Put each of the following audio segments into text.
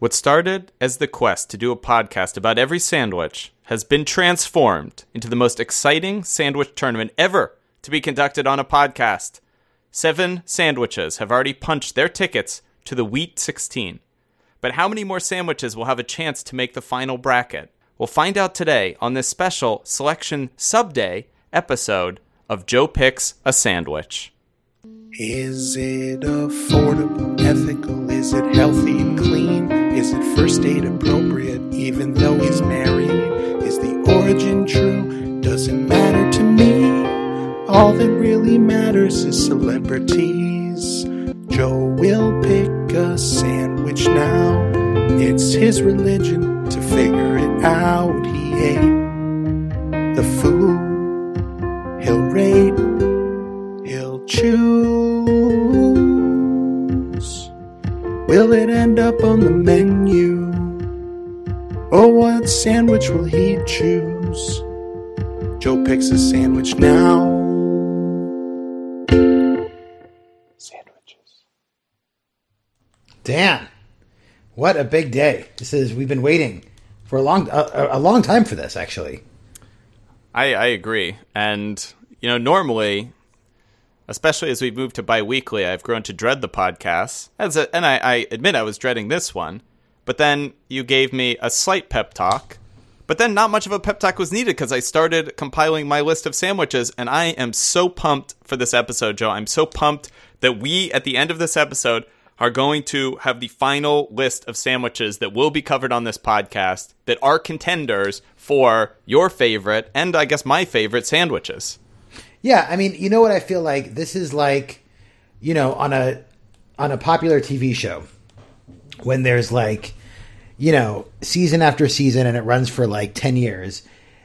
What started as the quest to do a podcast about every sandwich has been transformed into the most exciting sandwich tournament ever to be conducted on a podcast. Seven sandwiches have already punched their tickets to the Wheat 16. But how many more sandwiches will have a chance to make the final bracket? We'll find out today on this special Selection Sub Day episode of Joe Picks a Sandwich. Is it affordable, ethical? Is it healthy? Is it first date appropriate even though he's married? Is the origin true? Doesn't matter to me. All that really matters is celebrities. Joe will pick a sandwich now. It's his religion to figure it out. He ate the food. He'll rate. He'll choose. Will it end up on the menu? Or what sandwich will he choose? Joe picks a sandwich now. Sandwiches. Dan, what a big day! This is we've been waiting for a long a, a long time for this. Actually, I, I agree. And, you know, normally, especially as we've moved to bi weekly, I've grown to dread the podcasts. As a, and I, I admit I was dreading this one. But then you gave me a slight pep talk. But then not much of a pep talk was needed because I started compiling my list of sandwiches. And I am so pumped for this episode, Joe. I'm so pumped that we, at the end of this episode, are going to have the final list of sandwiches that will be covered on this podcast that are contenders for your favorite and I guess my favorite sandwiches. Yeah. I mean, you know what I feel like this is like, you know, on a on a popular TV show when there's like, you know, season after season and it runs for like ten years.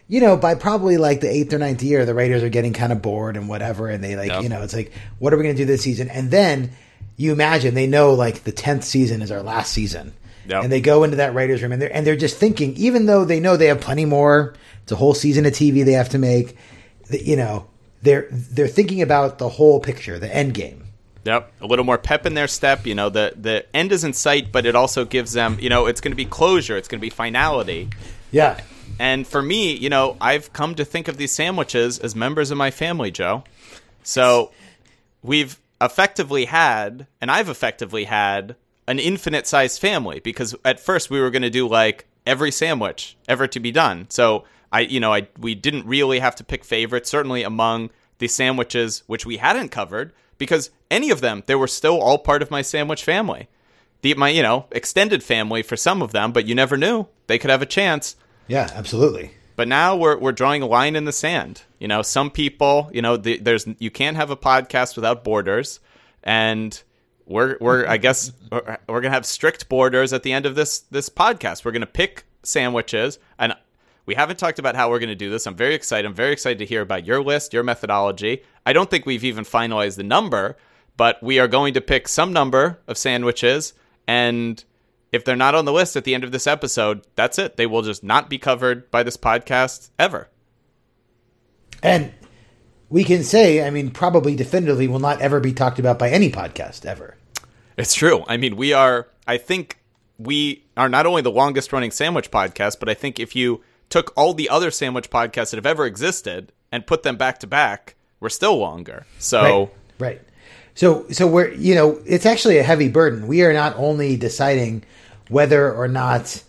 You know, by probably like the eighth or ninth year, the writers are getting kind of bored and whatever, and they like, Yep. you know, it's like, what are we going to do this season? And then you imagine they know like the tenth season is our last season, Yep. and they go into that writers' room and they're and they're just thinking, even though they know they have plenty more, it's a whole season of TV they have to make. You know, they're they're thinking about the whole picture, the end game. Yep, a little more pep in their step. You know, the the end is in sight, but it also gives them, you know, it's going to be closure. It's going to be finality. Yeah, And for me, you know, I've come to think of these sandwiches as members of my family, Joe. So we've effectively had, and I've effectively had, an infinite sized family because at first we were going to do like every sandwich ever to be done. So I, you know, I we didn't really have to pick favorites. Certainly among the sandwiches which we hadn't covered because any of them they were still all part of my sandwich family. The my you know extended family for some of them, but you never knew they could have a chance. yeah, absolutely. But now we're we're drawing a line in the sand. You know, some people, you know, the, there's you can't have a podcast without borders, and we're we're I guess we're, we're gonna have strict borders at the end of this this podcast. We're gonna pick sandwiches, and we haven't talked about how we're gonna do this. I'm very excited. I'm very excited to hear about your list, your methodology. I don't think we've even finalized the number, but we are going to pick some number of sandwiches and if they're not on the list at the end of this episode, that's it. They will just not be covered by this podcast ever. And we can say, I mean, probably definitively will not ever be talked about by any podcast ever. It's true. I mean, we are, I think we are not only the longest running sandwich podcast, but I think if you took all the other sandwich podcasts that have ever existed and put them back to back, we're still longer. So, Right. Right. So so we're you know, it's actually a heavy burden. We are not only deciding whether or not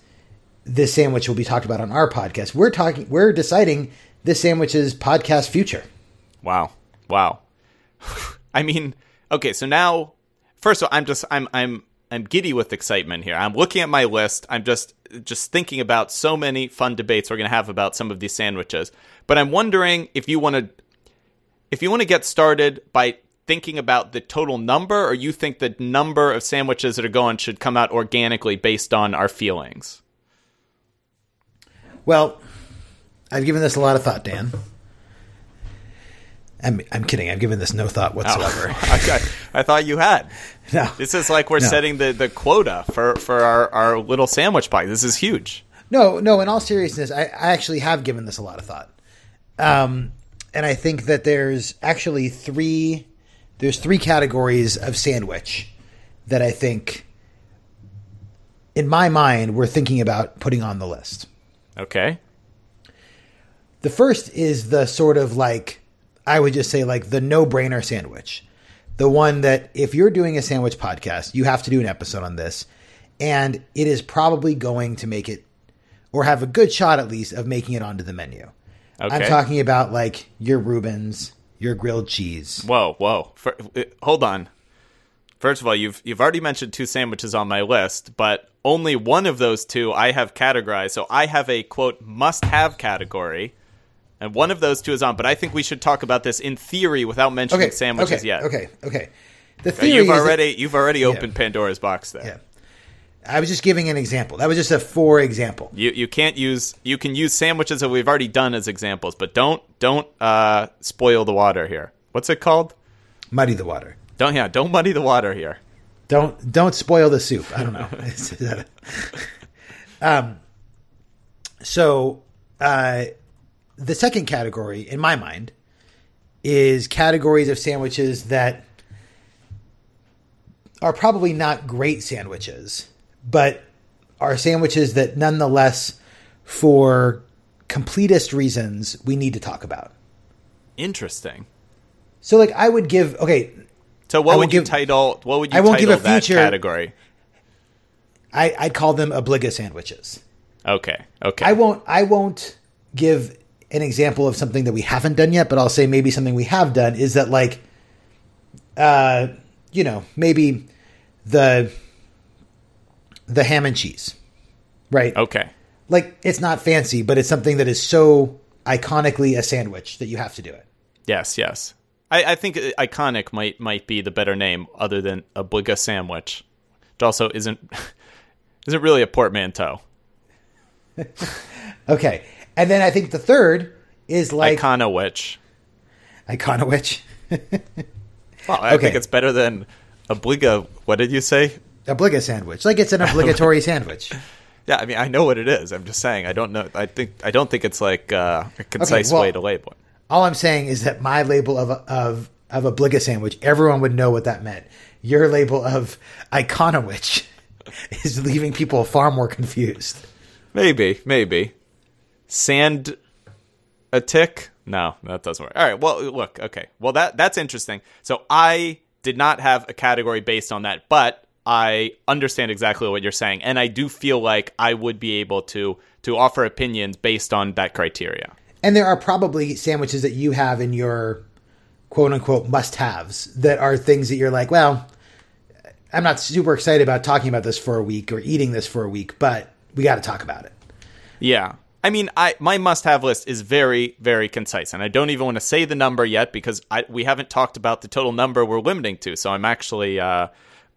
this sandwich will be talked about on our podcast. We're talking we're deciding this sandwich's podcast future. Wow. Wow. I mean, okay, so now first of all, I'm just I'm I'm I'm giddy with excitement here. I'm looking at my list. I'm just just thinking about so many fun debates we're going to have about some of these sandwiches. But I'm wondering if you want to if you want to get started by thinking about the total number or you think the number of sandwiches that are going should come out organically based on our feelings. Well, I've given this a lot of thought, Dan. I'm, I'm kidding. I've given this no thought oh. whatsoever. I, I thought you had. no. This is like we're No. setting the, the quota for, for our, our little sandwich pie. This is huge. No, no. In all seriousness, I, I actually have given this a lot of thought, um, and I think that there's actually three. There's three categories of sandwich that I think in my mind, we're thinking about putting on the list. Okay. The first is the sort of like, I would just say, like the no brainer sandwich. The one that if you're doing a sandwich podcast, you have to do an episode on this. And it is probably going to make it, or have a good shot at least, of making it onto the menu. I'm talking about like your Reubens, your grilled cheese. Whoa, whoa. For, uh, hold on. First of all, you've you've already mentioned two sandwiches on my list, but only one of those two I have categorized. So I have a quote must-have category, and one of those two is on. But I think we should talk about this in theory without mentioning Okay, sandwiches okay, yet. Okay, okay. The theory You've is that- already you've already opened Pandora's box there. Yeah. I was just giving an example. That was just a for example. You you can't use you can use sandwiches that we've already done as examples, but don't don't uh, spoil the water here. What's it called? Muddy the water. Don't yeah, don't muddy the water here. Don't don't spoil the soup. I don't know. Is that a- um, so uh, the second category, in my mind, is categories of sandwiches that are probably not great sandwiches, but are sandwiches that nonetheless, for completest reasons, we need to talk about. Interesting. So, like, I would give okay. So what would you give- title? What would you I won't give a that feature- category? I, I'd call them obliga sandwiches. Okay. Okay. I won't. I won't give an example of something that we haven't done yet, but I'll say maybe something we have done is that like, uh, you know, maybe the the ham and cheese, right? okay. Like it's not fancy, but it's something that is so iconically a sandwich that you have to do it. Yes. Yes. I, I think iconic might might be the better name other than a bliga sandwich, which also isn't isn't really a portmanteau. Okay, and then I think the third is like Iconowich. iconowich, Well, I Okay. think it's better than obliga. What did you say? obliga sandwich. Like it's an obligatory sandwich. Yeah, I mean, I know what it is. I'm just saying, I don't know. I think I don't think it's like uh, a concise well- way to label it. All I'm saying is that my label of of of a bliga sandwich, everyone would know what that meant. Your label of iconowich is leaving people far more confused. Maybe, maybe. Sand a tick? No, that doesn't work. All right. Well, look. Okay. Well, that that's interesting. So I did not have a category based on that, but I understand exactly what you're saying, and I do feel like I would be able to to offer opinions based on that criteria. And there are probably sandwiches that you have in your quote unquote must haves that are things that you're like, well, I'm not super excited about talking about this for a week or eating this for a week, but we got to talk about it. Yeah. I mean, I my must-have list is very, very concise, and I don't even want to say the number yet because I, we haven't talked about the total number we're limiting to. So I'm actually, uh,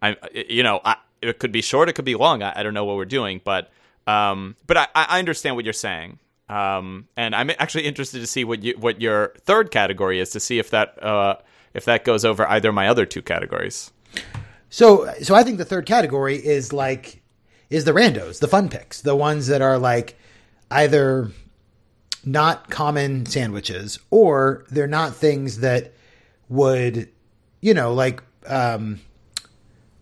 I'm, you know, I, it could be short, it could be long. I, I don't know what we're doing, but, um, but I, I understand what you're saying, um, and I'm actually interested to see what you what your third category is to see if that uh, if that goes over either of my other two categories. So, so I think the third category is like is the randos, the fun picks, the ones that are like either not common sandwiches or they're not things that would, you know, like um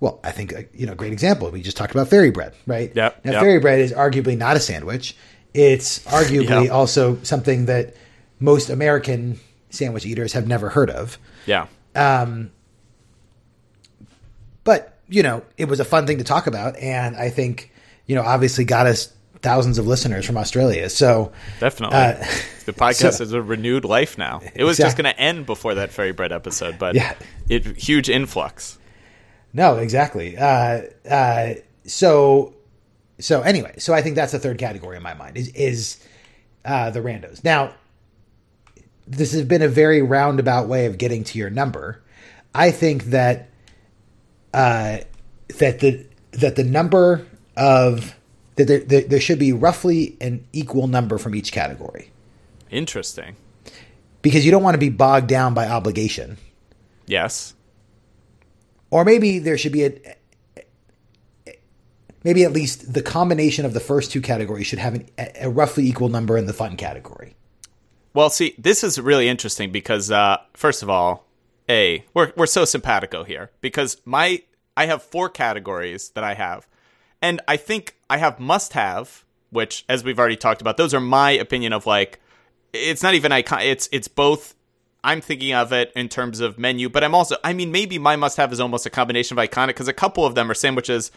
well, I think uh, you know, great example. We just talked about fairy bread, right? Yep, Now, yep. fairy bread is arguably not a sandwich. It's arguably Yep. also something that most American sandwich eaters have never heard of. Yeah. Um, but you know it was a fun thing to talk about and i think you know obviously got us thousands of listeners from australia so Definitely. Uh, the podcast so- is a renewed life now. It was just going to end before that fairy bread episode, but Yeah. it huge influx. no exactly uh, uh, so so anyway so i think that's the third category in my mind is is uh, the randos now this has been a very roundabout way of getting to your number i think that uh, that the that the number of that there, there, there should be roughly an equal number from each category Interesting. because you don't want to be bogged down by obligation. Yes. Or maybe there should be a maybe at least the combination of the first two categories should have an, a roughly equal number in the fun category. Well, see, this is really interesting because uh, first of all, a we're we're so simpatico here because my I have four categories that I have, And I think I have must have, which as we've already talked about, those are my opinion of like it's not even icon it's it's both I'm thinking of it in terms of menu, but I'm also I mean maybe my must have is almost a combination of iconic because a couple of them are sandwiches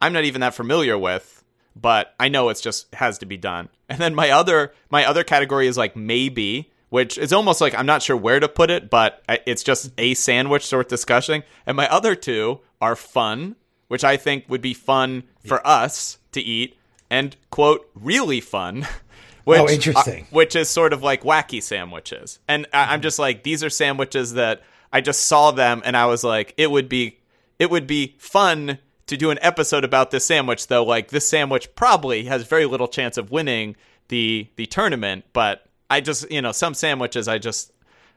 I'm not even that familiar with, but I know it's just has to be done. And then my other my other category is like maybe, which is almost like I'm not sure where to put it, but it's just a sandwich sort of discussion. And my other two are fun, which I think would be fun for us to eat, and quote really fun. Which, Oh, interesting. uh, which is sort of like wacky sandwiches. And I, I'm just like, these are sandwiches that I just saw them and I was like, it would be it would be fun to do an episode about this sandwich, though like this sandwich probably has very little chance of winning the the tournament, but I just you know, some sandwiches I just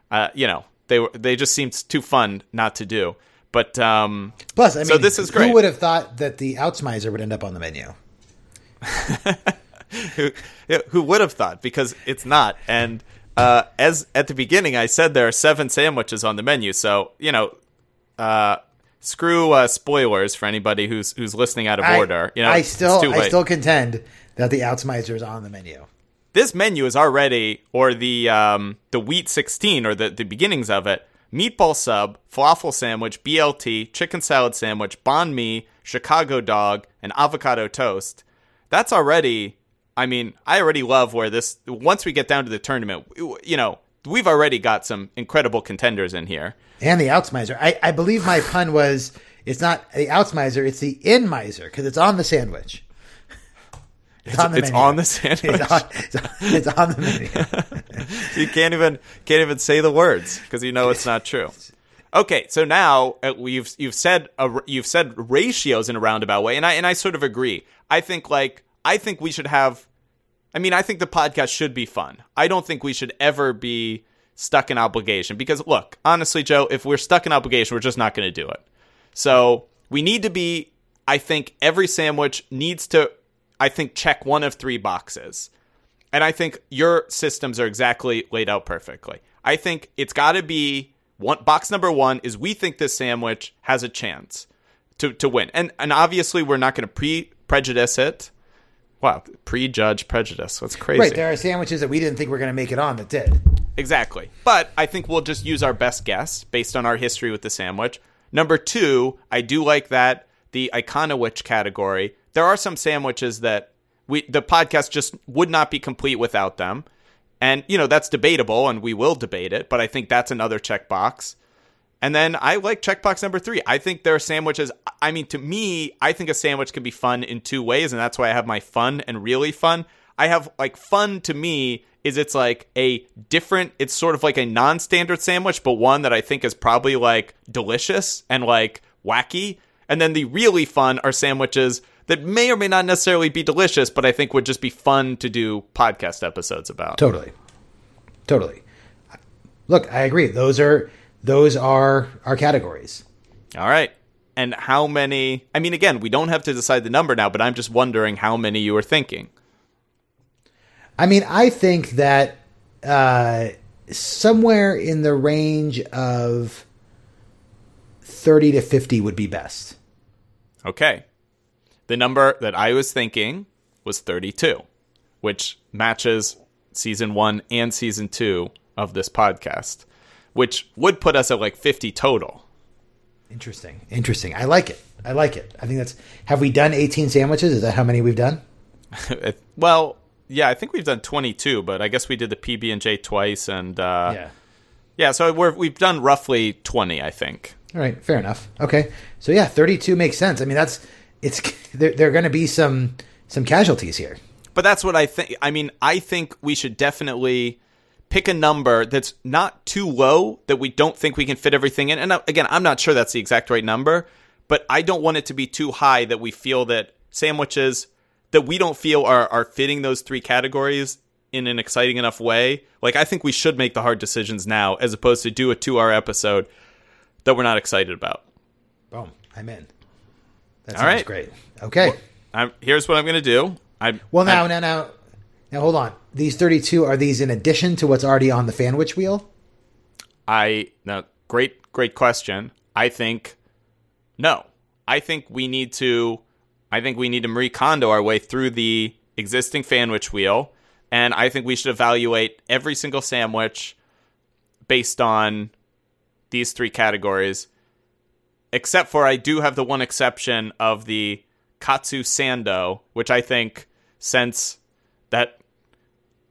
uh, you know, they were they just seemed too fun not to do. But um Plus, I mean, So this is great. Who would have thought that the Outsmizer would end up on the menu? who, who would have thought because it's not and uh, as at the beginning i said there are seven sandwiches on the menu so you know uh, screw uh, spoilers for anybody who's who's listening out of I- order you know I still, I still contend that the Outsmizer is on the menu. this menu is already or the um, the wheat 16 or the, the beginnings of it meatball sub falafel sandwich blt chicken salad sandwich banh mi chicago dog and avocado toast that's already i mean i already love where this once we get down to the tournament you know we've already got some incredible contenders in here And the Outsmizer. I, I believe my pun was it's not the Outsmizer, it's the In Miser because it's on the sandwich. It's, on the it's on the sandwich. It's on, it's on- it's on the menu. you can't even can't even say the words because you know it's not true. Okay, so now uh, you've you've said a, you've said ratios in a roundabout way, and I and I sort of agree. I think like I think we should have. I mean, I think the podcast should be fun. I don't think we should ever be stuck in obligation because look, honestly, Joe, if we're stuck in obligation, we're just not going to do it. So we need to be. I think every sandwich needs to. I think check one of three boxes. And I think your systems are exactly laid out perfectly. I think it's got to be one box number 1 is we think this sandwich has a chance to to win. And and obviously we're not going to pre prejudice it. Wow, prejudge prejudice. That's crazy. Right, there are sandwiches that we didn't think we were going to make it on that did. Exactly. But I think we'll just use our best guess based on our history with the sandwich. Number two, I do like that the Iconowich category. There are some sandwiches that we the podcast just would not be complete without them. And you know, that's debatable and we will debate it, but I think that's another checkbox. And then I like checkbox number three. I think there are sandwiches. I mean, to me, I think a sandwich can be fun in two ways, and that's why I have my fun and really fun. I have like fun to me is it's like a different, it's sort of like a non standard sandwich, but one that I think is probably like delicious and like wacky. And then the really fun are sandwiches that may or may not necessarily be delicious, but I think would just be fun to do podcast episodes about. Totally. Totally. Look, I agree. Those are those are our categories. All right. And how many? I mean, again, we don't have to decide the number now, but I'm just wondering how many you are thinking. I mean, I think that uh, somewhere in the range of 30 to 50 would be best. Okay. The number that I was thinking was 32, which matches season one and season two of this podcast, which would put us at like 50 total. Interesting. Interesting. I like it. I like it. I think that's. Have we done 18 sandwiches? Is that how many we've done? well, yeah, I think we've done 22, but I guess we did the PB and J twice, and uh, yeah. yeah, so we're, we've done roughly 20, I think. All right, fair enough. Okay, so yeah, 32 makes sense. I mean, that's it's there. There are going to be some some casualties here. But that's what I think. I mean, I think we should definitely pick a number that's not too low that we don't think we can fit everything in. And uh, again, I'm not sure that's the exact right number, but I don't want it to be too high that we feel that sandwiches that we don't feel are, are fitting those three categories in an exciting enough way. Like, I think we should make the hard decisions now as opposed to do a two hour episode that we're not excited about. Boom, I'm in. That sounds right. great. Okay. I'm, here's what I'm going to do. I, Well, now, I, now, now, now, hold on. These 32 are these in addition to what's already on the fanwich wheel? I now great great question. I think no. I think we need to I think we need to Marie Kondo our way through the existing sandwich wheel, and I think we should evaluate every single sandwich based on these three categories. Except for I do have the one exception of the Katsu Sando, which I think since that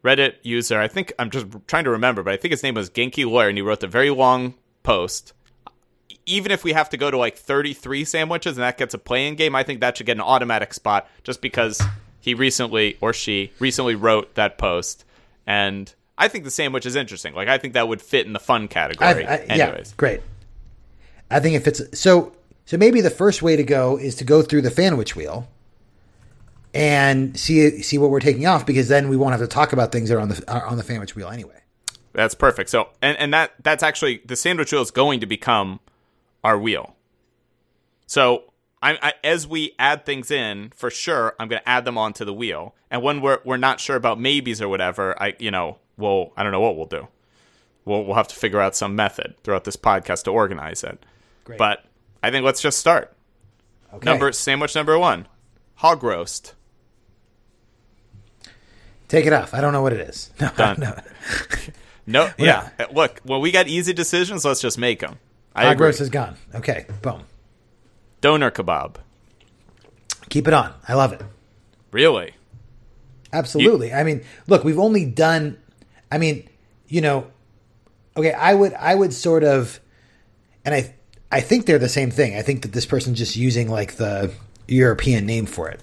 Reddit user, I think I'm just trying to remember, but I think his name was Genki Lawyer, and he wrote a very long post. Even if we have to go to like 33 sandwiches and that gets a play-in game, I think that should get an automatic spot just because he recently or she recently wrote that post, and I think the sandwich is interesting. Like I think that would fit in the fun category. I, I, yeah, anyways, great. I think if it's so, so maybe the first way to go is to go through the sandwich wheel and see see what we're taking off because then we won't have to talk about things that are on the are on the sandwich wheel anyway. That's perfect. So, and and that that's actually the sandwich wheel is going to become our wheel. So, I, I as we add things in, for sure, I'm going to add them onto the wheel. And when we're we're not sure about maybes or whatever, I you know, we'll I don't know what we'll do. We'll we'll have to figure out some method throughout this podcast to organize it. Great. But I think let's just start. Okay. Number sandwich number one, hog roast. Take it off. I don't know what it is. No, Done. no. No, yeah. Look, when we got easy decisions, let's just make them. I Hog agree. roast is gone. Okay, boom. Doner kebab. Keep it on. I love it. Really? Absolutely. I mean, look, we've only done. I mean, you know, okay. I would, I would sort of, and I, I think they're the same thing. I think that this person's just using like the European name for it.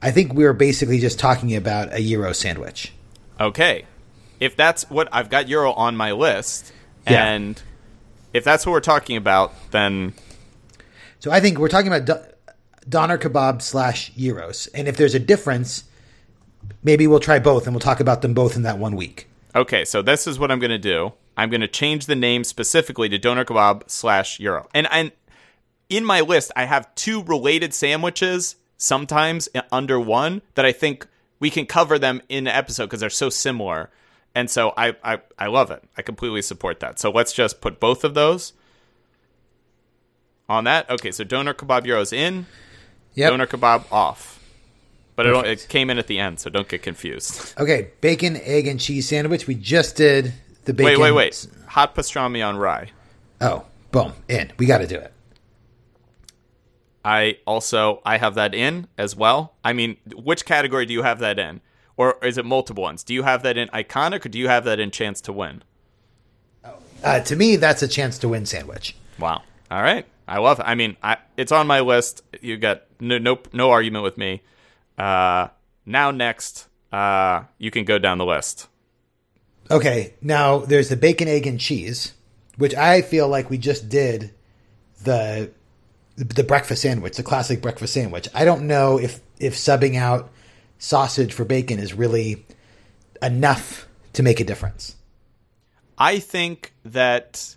I think we were basically just talking about a gyro sandwich. Okay. If that's what I've got gyro on my list, Yeah. and if that's what we're talking about, then So I think we're talking about do- doner kebab slash gyros, and if there's a difference, maybe we'll try both, and we'll talk about them both in that one week. okay. So this is what I'm going to do. I'm going to change the name specifically to Doner kebab slash gyro, and and in my list I have two related sandwiches, sometimes under one that I think we can cover them in an episode because they're so similar. And so I, I I love it. I completely support that. So let's just put both of those on that. Okay, so doner kebab gyros in, Yep. doner kebab off. But it, it came in at the end, so don't get confused. Okay, bacon, egg, and cheese sandwich. We just did the bacon. wait, wait, wait. Hot pastrami on rye. Oh, boom, in. We got to do it. I also I have that in as well. I mean, which category do you have that in? Or is it multiple ones? Do you have that in iconic or do you have that in chance to win? Uh, to me, that's a chance to win sandwich. Wow. All right. I love it. I mean, I, it's on my list. You got no no, no argument with me. Uh, now next, uh, you can go down the list. Okay, now there's the bacon, egg, and cheese, which I feel like we just did the the breakfast sandwich, the classic breakfast sandwich. I don't know if if subbing out sausage for bacon is really enough to make a difference. I think that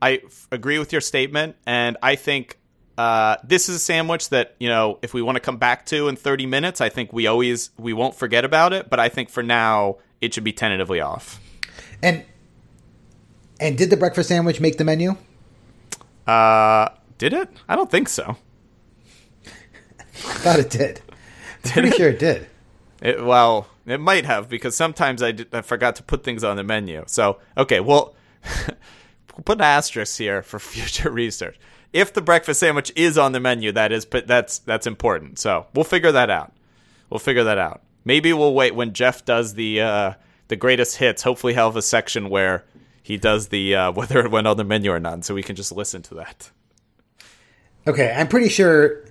I f- agree with your statement, and I think uh, this is a sandwich that you know if we want to come back to in 30 minutes, I think we always we won't forget about it. But I think for now it should be tentatively off. And and did the breakfast sandwich make the menu? Uh, did it? I don't think so. I thought it did. I'm pretty sure it did. It, well, it might have because sometimes I, did, I forgot to put things on the menu. So, okay, well, we'll put an asterisk here for future research. If the breakfast sandwich is on the menu, that is, but that's that's important. So we'll figure that out. We'll figure that out. Maybe we'll wait when Jeff does the uh, the greatest hits. Hopefully, he'll have a section where he does the uh, whether it went on the menu or not, so we can just listen to that. Okay, I'm pretty sure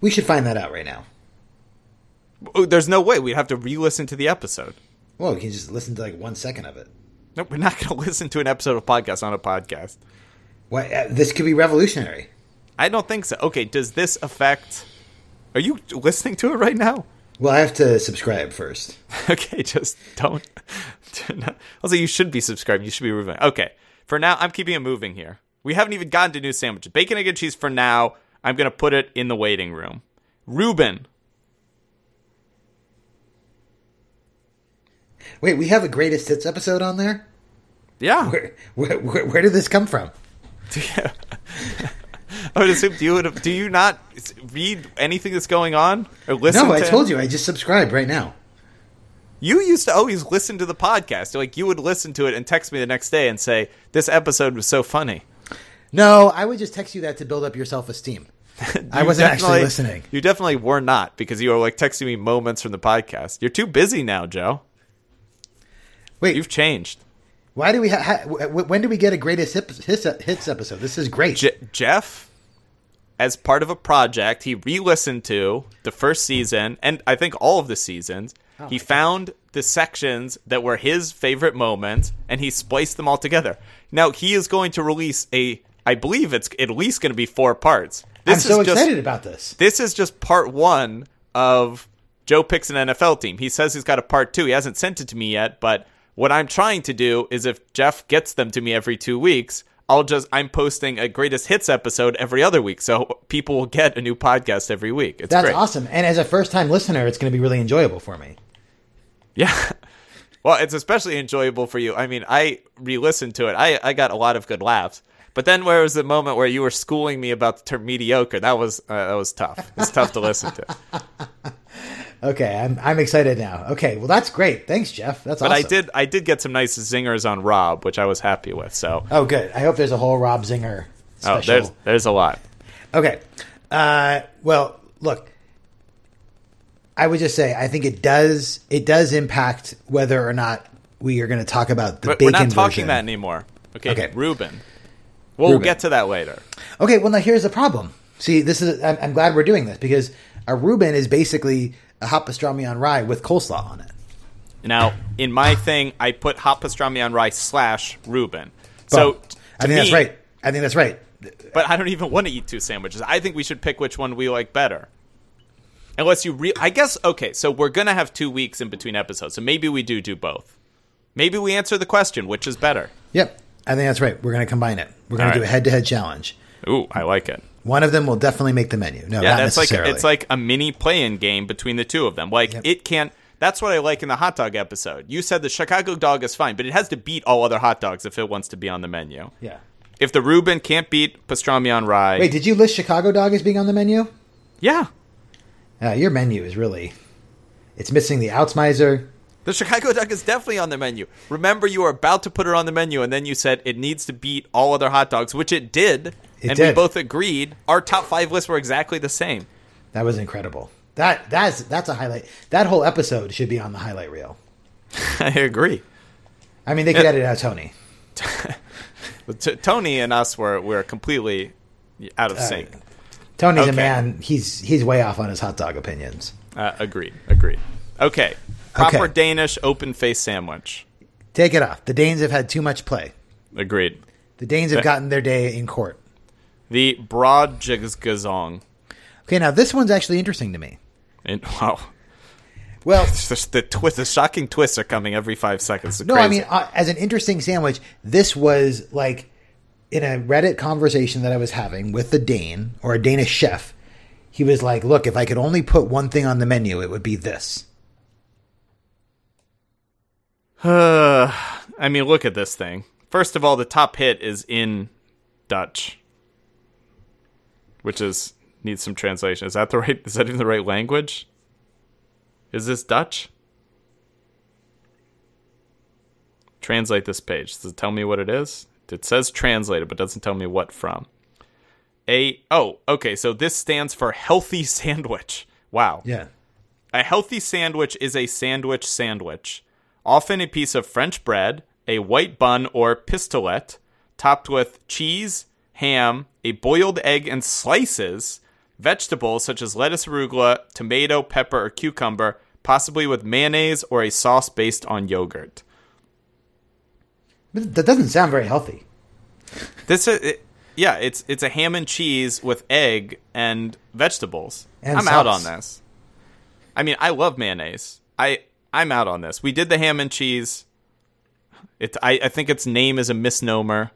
we should find that out right now. Oh, there's no way we'd have to re-listen to the episode. Well, we can just listen to like one second of it. Nope, we're not going to listen to an episode of podcast on a podcast. Why, uh, this could be revolutionary. I don't think so. Okay, does this affect? Are you listening to it right now? Well, I have to subscribe first. Okay, just don't. Also, you should be subscribed. You should be moving. Okay, for now, I'm keeping it moving here. We haven't even gotten to new sandwiches. Bacon, egg, and cheese for now. I'm going to put it in the waiting room. Reuben. Wait, we have a greatest hits episode on there. Yeah. Where, where, where, where did this come from? I would assume do you do you not read anything that's going on or listen? To it? No, I to told you. I just subscribed right now. You used to always listen to the podcast. Like you would listen to it and text me the next day and say, "This episode was so funny." No, I would just text you that to build up your self esteem. I wasn't actually listening. You definitely were not because you were like texting me moments from the podcast. You're too busy now, Joe. Wait, You've changed. why do we? Ha- ha- when do we get a greatest hits, hits, hits episode? This is great. Je- Jeff, as part of a project, he re-listened to the first season and I think all of the seasons. Oh he found the sections that were his favorite moments and he spliced them all together. Now he is going to release a. I believe it's at least going to be four parts. I'm This so is just, excited about this. This is just part one of Joe picks an NFL team. He says he's got a part two. He hasn't sent it to me yet, but what I'm trying to do is if Jeff gets them to me every two weeks, I'll just I'm posting a greatest hits episode every other week, so people will get a new podcast every week. It's That's great. awesome. And as a first time listener, it's going to be really enjoyable for me. Yeah. Well, it's especially enjoyable for you. I mean, I re-listened to it. I I got a lot of good laughs. But then where was the moment where you were schooling me about the term mediocre? That was uh, that was tough. It's tough to listen to. Okay, I'm I'm excited now. Okay, well that's great. Thanks, Jeff. That's But awesome. I did I did get some nice zingers on Rob, which I was happy with. So Oh, good. I hope there's a whole Rob Zinger oh, there's there's a lot. Okay. Uh, well, look, I would just say I think it does it does impact whether or not we are going to talk about the But bacon we're not talking version. that anymore. Okay, Okay. Reuben. We'll Reuben. get to that later. Okay, well now here's the problem. See, this is I'm, I'm glad we're doing this because a Reuben is basically a hot pastrami on rye with coleslaw on it. Now, in my thing, I put hot pastrami on rye slash Reuben. So I think that's right. I think that's right. But I don't even want to eat two sandwiches. I think we should pick which one we like better. Unless you re I guess okay, so we're going to have 2 weeks in between episodes. So maybe we do do both. Maybe we answer the question which is better. Yep, I think that's right. We're going to combine it. We're going to do a head-to-head challenge. Ooh, I like it. One of them will definitely make the menu. No, Yeah, not that's like it's like a mini play-in game between the two of them. Like Yep. it can't. That's what I like in the hot dog episode. You said the Chicago dog is fine, but it has to beat all other hot dogs if it wants to be on the menu. yeah. If the Reuben can't beat pastrami on rye, Wait, did you list Chicago dog as being on the menu? yeah, Uh, your menu is really. It's missing the Outsmizer. The Chicago dog is definitely on the menu. Remember, you were about to put it on the menu, and then you said it needs to beat all other hot dogs, which it did, It and we both agreed. Our top five lists were exactly the same. That was incredible. That that's that's a highlight. That whole episode should be on the highlight reel. I agree. I mean, they could Yeah. edit out Tony. T- Tony and us were were completely out of sync. Tony's Okay. a man. He's he's way off on his hot dog opinions. Uh, agreed. Agreed. Okay. Proper Okay. Danish open face sandwich. Take it off. The Danes have had too much play. Agreed. The Danes have gotten their day in court. The broodje gezond. Okay, now this one's actually interesting to me. And wow, Well, the twist, the shocking twists are coming every five seconds. It's no, I mean, uh, as an interesting sandwich, this was like in a Reddit conversation that I was having with the Dane or a Danish chef. He was like, "Look, if I could only put one thing on the menu, it would be this." I mean, look at this thing. First of all, the top hit is in Dutch, which is needs some translation. Is that the right? Is that even the right language? Is this Dutch? Translate this page. Does it tell me what it is? It says translated, but doesn't tell me what from. A oh, okay. So this stands for healthy sandwich. Wow. Yeah. A healthy sandwich is a sandwich sandwich, often a piece of French bread, a white bun or pistolet, topped with cheese, ham, a boiled egg, and slices, vegetables such as lettuce, arugula, tomato, pepper, or cucumber, possibly with mayonnaise or a sauce based on yogurt. But that doesn't sound very healthy. This is, it, yeah, it's it's a ham and cheese with egg and vegetables. And I'm out on this. I mean, I love mayonnaise. I I'm out on this. We did the ham and cheese. It I, I think its name is a misnomer.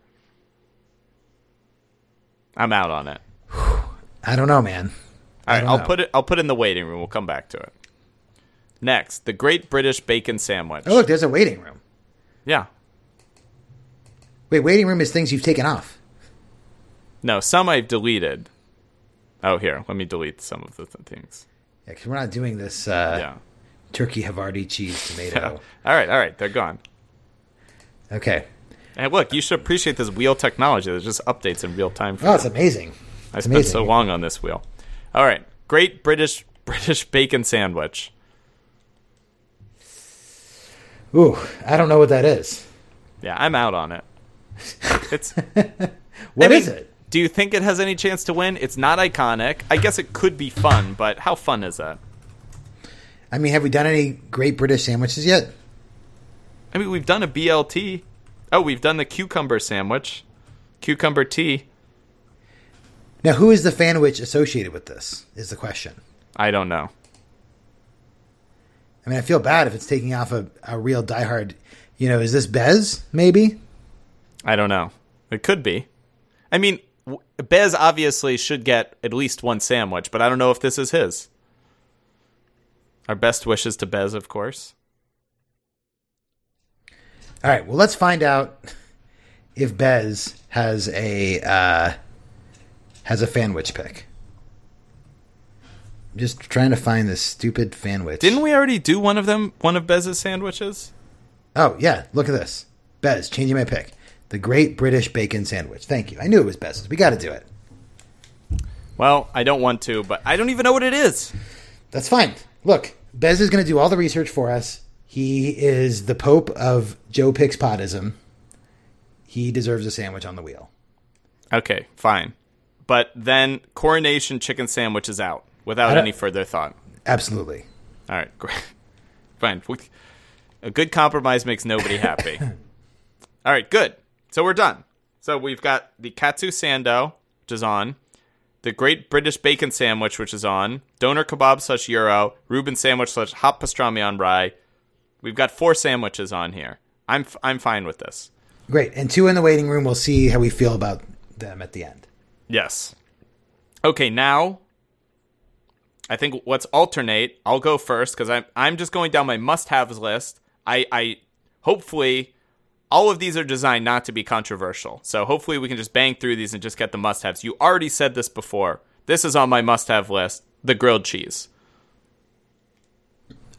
I'm out on it. I don't know, man. All right, I'll know. put it. I'll put it in the waiting room. We'll come back to it. Next, the Great British Bacon Sandwich. Oh, look, there's a waiting room. Yeah, Wait, waiting room is things you've taken off. No, some I've deleted. Oh, here, let me delete some of the th- things. Yeah, because we're not doing this uh, Yeah. Turkey Havarti cheese tomato. all right, all right, they're gone. okay. And look, you should appreciate this wheel technology. There's just updates in real time. For Oh, you. it's amazing. I It's spent amazing. so long on this wheel. All right, great British British bacon sandwich. Ooh, I don't know what that is. Yeah, I'm out on it. It's What I is mean, it? Do you think it has any chance to win? It's not iconic. I guess it could be fun, but how fun is that? I mean, have we done any great British sandwiches yet? I mean, we've done a BLT. Oh, we've done the cucumber sandwich, cucumber tea. Now, who is the fanwich associated with this? Is the question. I don't know. I mean, I feel bad if it's taking off a, a real diehard. You know, is this Bez? Maybe. I don't know. It could be. I mean, Bez obviously should get at least one sandwich, but I don't know if this is his. Our best wishes to Bez, of course. All right. Well, let's find out if Bez has a uh, has a fanwich pick. I'm just trying to find this stupid fanwich. Didn't we already do one of them? One of Bez's sandwiches? Oh yeah, look at this. Bez, changing my pick. The Great British Bacon Sandwich. Thank you. I knew it was Bez's. We got to do it. Well, I don't want to, but I don't even know what it is. That's fine. Look, Bez is going to do all the research for us. He is the Pope of Joe Picks Podism. He deserves a sandwich on the wheel. Okay, fine. But then coronation chicken sandwich is out without any further thought. Absolutely. All right, great. Fine. A good compromise makes nobody happy. All right, good. So we're done. So we've got the katsu sando, which is on, the Great British Bacon Sandwich, which is on, doner kebab slash gyro, Reuben sandwich slash hot pastrami on rye. We've got four sandwiches on here. I'm f- I'm fine with this. Great. And two in the waiting room. We'll see how we feel about them at the end. Yes. Okay, now I think let's alternate. I'll go first because I'm I'm just going down my must-haves list. I I hopefully all of these are designed not to be controversial. So hopefully we can just bang through these and just get the must-haves. You already said this before. This is on my must-have list. The grilled cheese.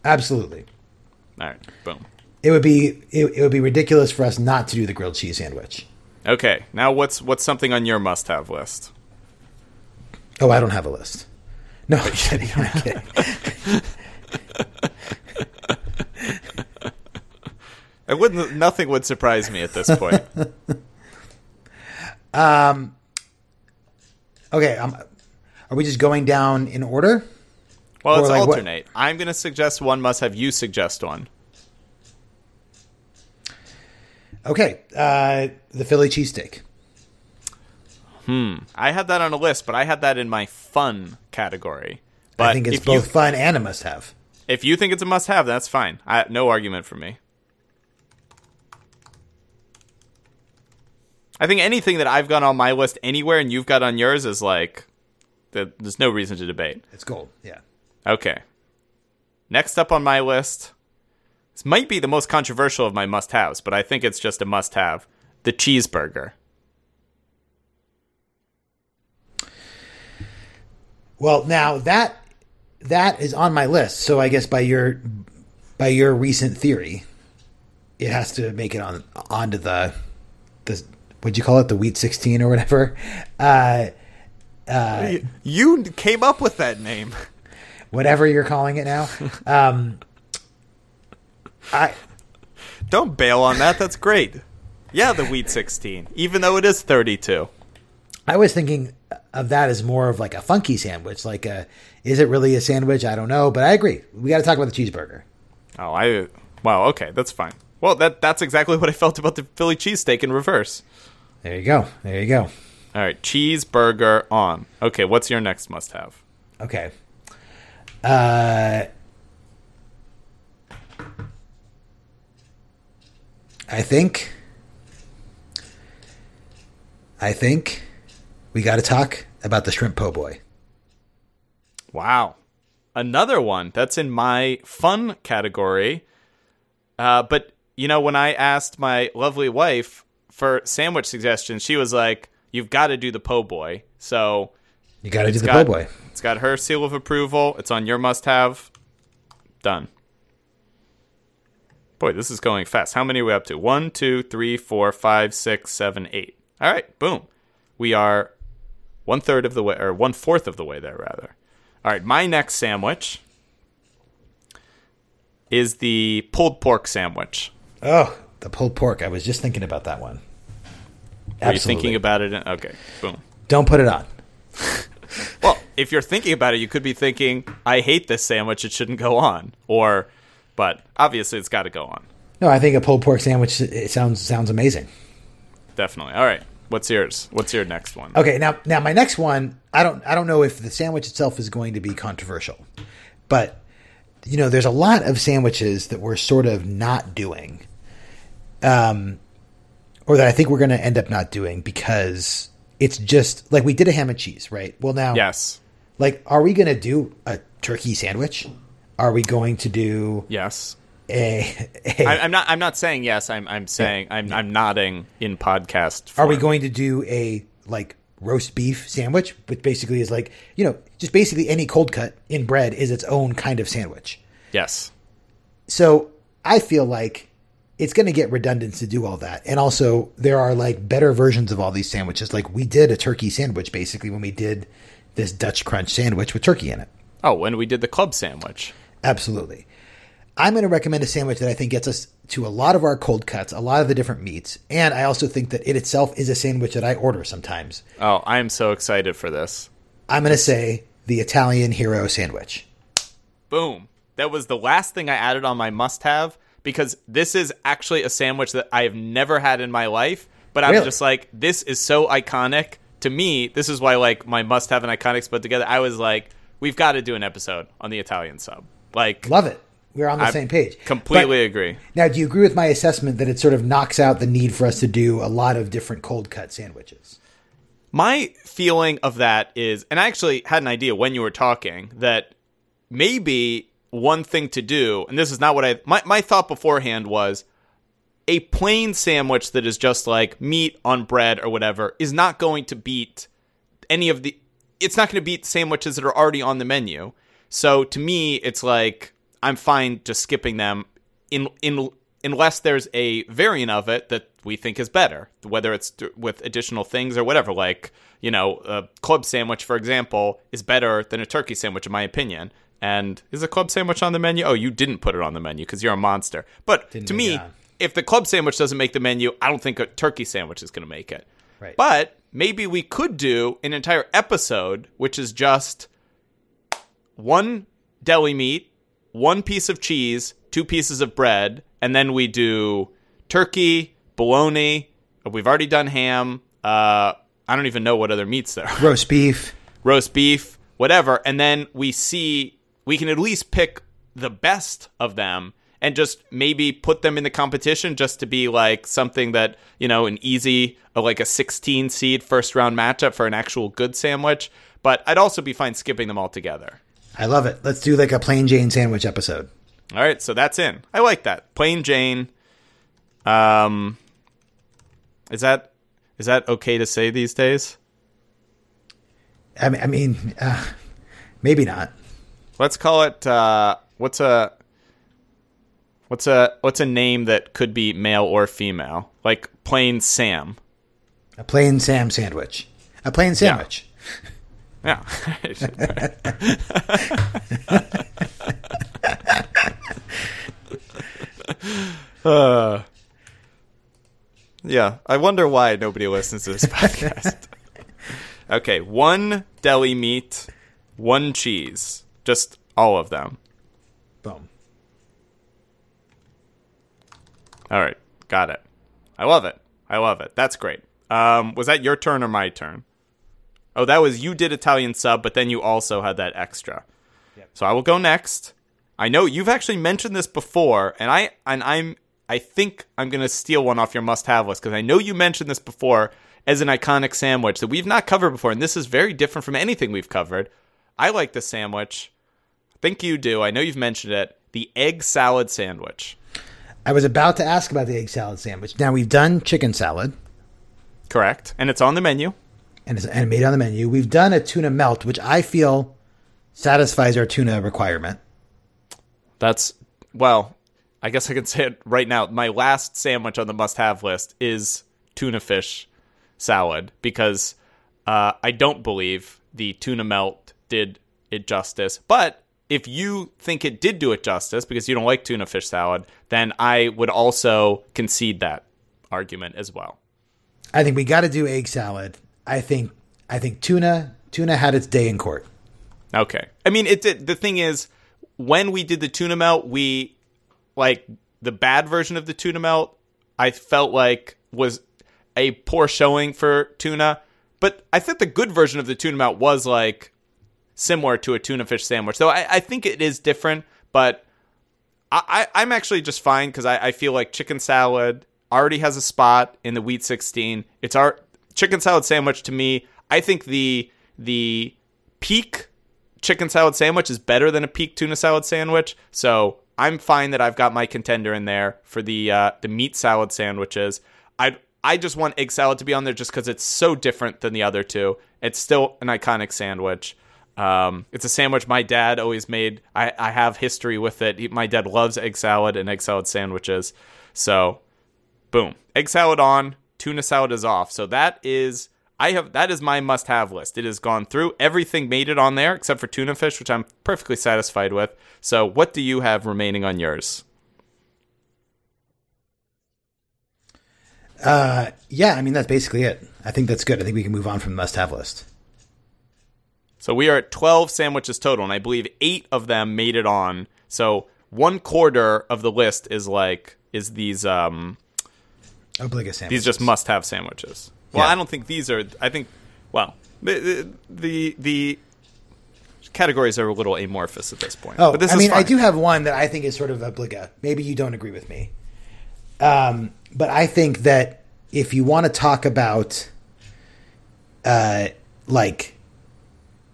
Absolutely. All right, boom. It would be it, it would be ridiculous for us not to do the grilled cheese sandwich. Okay, now what's what's something on your must-have list? Oh, I don't have a list. No, I'm kidding. I'm kidding. It wouldn't. Nothing would surprise me at this point. um. Okay, um, are we just going down in order? Well, Or let's like what- alternate. I'm going to suggest one must-have. You suggest one. Okay, uh, the Philly cheesesteak. Hmm. I had that on a list, but I had that in my fun category. But I think it's both you fun and a must-have. if you think it's a must-have, that's fine. I, no argument for me. I think anything that I've got on my list anywhere and you've got on yours is like, there's no reason to debate. It's gold. Yeah. Okay. Next up on my list, this might be the most controversial of my must-haves, but I think it's just a must-have: the cheeseburger. Well, now that that is on my list. So I guess by your by your recent theory, it has to make it on onto the the what'd you call it the wheat sixteen or whatever. Uh, You came up with that name. whatever you're calling it now. Um, I Don't bail on that. That's great. Yeah, the wheat 16, even though it is 32. I was thinking of that as more of like a funky sandwich. Like, a, is it really a sandwich? I don't know, but I agree. We got to talk about the cheeseburger. Oh, I wow. Okay, that's fine. Well, that that's exactly what I felt about the Philly cheesesteak in reverse. There you go. There you go. All right, cheeseburger on. Okay, what's your next must-have? Okay. Uh, I think. I think we got to talk about the shrimp po' boy. Wow. Another one that's in my fun category. Uh, but, you know, when I asked my lovely wife for sandwich suggestions, she was like, you've got to do the po' boy. So You got to do the got- po' boy. It's got her seal of approval. It's on your must-have. Done. Boy, this is going fast. How many are we up to? One, two, three, four, five, six, seven, eight. All right, boom. We are one third of the way, or one fourth of the way there, rather. All right, my next sandwich is the pulled pork sandwich. Oh, the pulled pork. I was just thinking about that one. Are you thinking about it? Okay, boom. Don't put it on. Well, if you're thinking about it, you could be thinking, "I hate this sandwich; it shouldn't go on." Or, but obviously, it's got to go on. No, I think a pulled pork sandwich it sounds sounds amazing. Definitely. All right. What's yours? What's your next one? Okay, now now my next one, I don't I don't know if the sandwich itself is going to be controversial. But you know, there's a lot of sandwiches that we're sort of not doing. Um or that I think we're going to end up not doing because it's just like we did a ham and cheese, right? Well, now Yes. like are we going to do a turkey sandwich? Are we going to do Yes. a, a I, I'm not. I'm not saying yes. I'm. I'm saying. I'm. I'm nodding in podcast. Are we going to do a like roast beef sandwich, which basically is like you know just basically any cold cut in bread is its own kind of sandwich. Yes. So I feel like it's going to get redundant to do all that, and also there are like better versions of all these sandwiches. Like we did a turkey sandwich basically when we did this Dutch crunch sandwich with turkey in it. Oh, when we did the club sandwich. Absolutely. I'm going to recommend a sandwich that I think gets us to a lot of our cold cuts, a lot of the different meats, and I also think that it itself is a sandwich that I order sometimes. Oh, I am so excited for this. I'm going to say the Italian hero sandwich. Boom. That was the last thing I added on my must-have because this is actually a sandwich that I have never had in my life. But I'm Really? just like, this is so iconic to me. This is why like my must-have and iconics put together. I was like, we've got to do an episode on the Italian sub. Like, Love it. We're on the I same page. completely agree. Now, do you agree with my assessment that it sort of knocks out the need for us to do a lot of different cold cut sandwiches? My feeling of that is, and I actually had an idea when you were talking that maybe one thing to do, and this is not what I, my, my thought beforehand was a plain sandwich that is just like meat on bread or whatever is not going to beat any of the, it's not going to beat sandwiches that are already on the menu. So to me, it's like, I'm fine just skipping them in, in, unless there's a variant of it that we think is better, whether it's th- with additional things or whatever. Like, you know, a club sandwich, for example, is better than a turkey sandwich, in my opinion. And is a club sandwich on the menu? Oh, you didn't put it on the menu because you're a monster. But to me, if the club sandwich doesn't make the menu, I don't think a turkey sandwich is going to make it. Right. But maybe we could do an entire episode, which is just one deli meat, one piece of cheese, two pieces of bread, and then we do turkey, bologna. We've already done ham. Uh, I don't even know what other meats there are. Roast beef. Roast beef, whatever. And then we see, we can at least pick the best of them and just maybe put them in the competition just to be like something that, you know, an easy, uh, like a 16 seed first round matchup for an actual good sandwich. But I'd also be fine skipping them all together I love it. Let's do like a plain Jane sandwich episode. All right, so that's in. I like that. Plain Jane. Um, is that is that okay to say these days? I mean, I mean uh, maybe not. Let's call it. Uh, what's a what's a what's a name that could be male or female? Like plain Sam. A plain Sam sandwich. A plain sandwich. Yeah. uh, yeah. I wonder why nobody listens to this podcast. okay, one deli meat, one cheese, just all of them. Boom. All right, got it. I love it. I love it. That's great. Um, was that your turn or my turn? Oh, that was you did Italian sub, but then you also had that extra. So I will go next. I know you've actually mentioned this before, and I and I'm I think I'm gonna steal one off your must-have list because I know you mentioned this before as an iconic sandwich that we've not covered before, and this is very different from anything we've covered. I like the sandwich. Think you do. I know you've mentioned it. The egg salad sandwich. I was about to ask about the egg salad sandwich. Now we've done chicken salad. Correct. And it's on the menu. and it's and made on the menu. We've done a tuna melt, which I feel satisfies our tuna requirement. That's well, I guess I can say it right now. My last sandwich on the must-have list is tuna fish salad because uh, I don't believe the tuna melt did it justice. But if you think it did do it justice because you don't like tuna fish salad, then I would also concede that argument as well. I think we got to do egg salad. I think I think tuna tuna had its day in court. Okay. I mean, it did. The thing is, when we did the tuna melt, we like the bad version of the tuna melt. I felt like was a poor showing for tuna, but I think the good version of the tuna melt was like similar to a tuna fish sandwich. So I, I think it is different, but I, I I'm actually just fine because I, I feel like chicken salad already has a spot in the Wheat 16. It's our chicken salad sandwich to me. I think the the peak chicken salad sandwich is better than a peak tuna salad sandwich. So I'm fine that I've got my contender in there for the uh, the meat salad sandwiches. I I just want egg salad to be on there just because it's so different than the other two. It's still an iconic sandwich. Um, it's a sandwich my dad always made. I, I have history with it. He, my dad loves egg salad and egg salad sandwiches. So, boom, egg salad on, tuna salad is off. So that is I have that is my must-have list. It has gone through everything, made it on there except for tuna fish, which I'm perfectly satisfied with. So, what do you have remaining on yours? Uh, yeah, I mean that's basically it. I think that's good. I think we can move on from the must-have list. So we are at 12 sandwiches total, and I believe eight of them made it on. So one quarter of the list is like is these um Obliga sandwiches. these just must have sandwiches. Well, Yeah. I don't think these are. I think well the the the categories are a little amorphous at this point. Oh, but this I is mean, I do have one that I think is sort of obliga. Maybe you don't agree with me, um, but I think that if you want to talk about, uh, like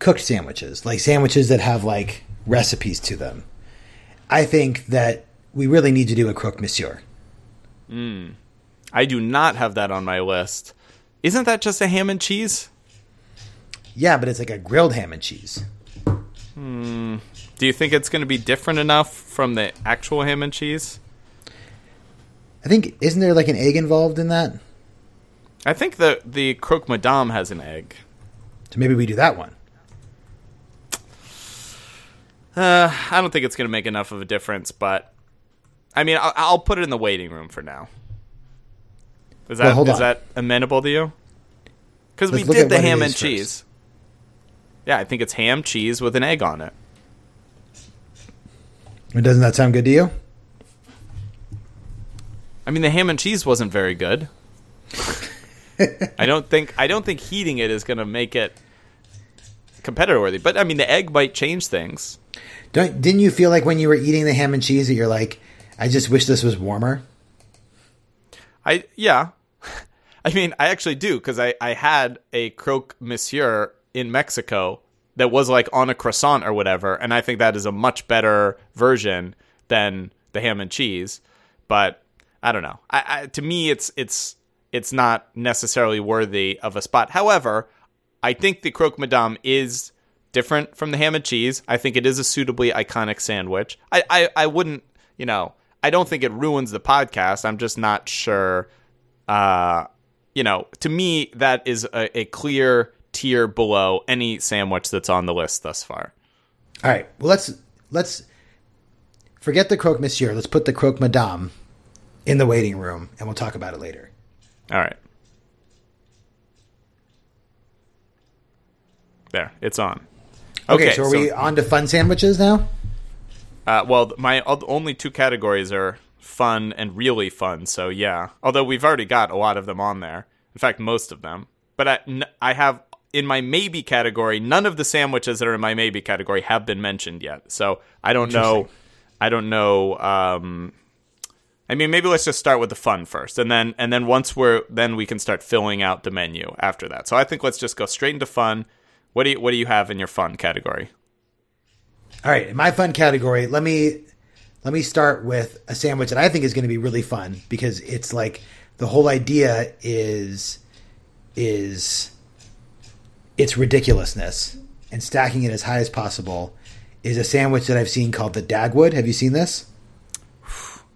cooked sandwiches, like sandwiches that have like recipes to them, I think that we really need to do a croque monsieur. Mm. I do not have that on my list. Isn't that just a ham and cheese? Yeah, but it's like a grilled ham and cheese. Hmm. Do you think it's going to be different enough from the actual ham and cheese? I think isn't there like an egg involved in that? I think the the croque madame has an egg. So maybe we do that one. Uh, I don't think it's going to make enough of a difference, but I mean, I'll, I'll put it in the waiting room for now. Is that Well, is on. that amenable to you? Because we did the ham and first. cheese. Yeah, I think it's ham cheese with an egg on it. Doesn't that sound good to you? I mean, the ham and cheese wasn't very good. I don't think I don't think heating it is going to make it competitor worthy. But I mean, the egg might change things. Don't, didn't you feel like when you were eating the ham and cheese that you're like, I just wish this was warmer? I yeah. I mean, I actually do because I I had a croque monsieur in Mexico that was like on a croissant or whatever, and I think that is a much better version than the ham and cheese. But I don't know. I, I to me, it's it's it's not necessarily worthy of a spot. However, I think the croque madame is different from the ham and cheese. I think it is a suitably iconic sandwich. I, I, I wouldn't, you know, I don't think it ruins the podcast. I'm just not sure. Uh, you know, to me, that is a, a clear tier below any sandwich that's on the list thus far. All right. Well, let's let's forget the croque monsieur. Let's put the croque madame in the waiting room, and we'll talk about it later. All right. There, it's on. Okay, so are we on to fun sandwiches now? Uh, well, my only two categories are fun and really fun. So yeah, although we've already got a lot of them on there. In fact, most of them. But I, n- I have in my maybe category. None of the sandwiches that are in my maybe category have been mentioned yet. So I don't know. I don't know. Um, I mean, maybe let's just start with the fun first, and then and then once we're then we can start filling out the menu after that. So I think let's just go straight into fun. What do you what do you have in your fun category? All right, in my fun category, let me let me start with a sandwich that I think is going to be really fun because it's like the whole idea is is its ridiculousness and stacking it as high as possible is a sandwich that I've seen called the Dagwood. Have you seen this?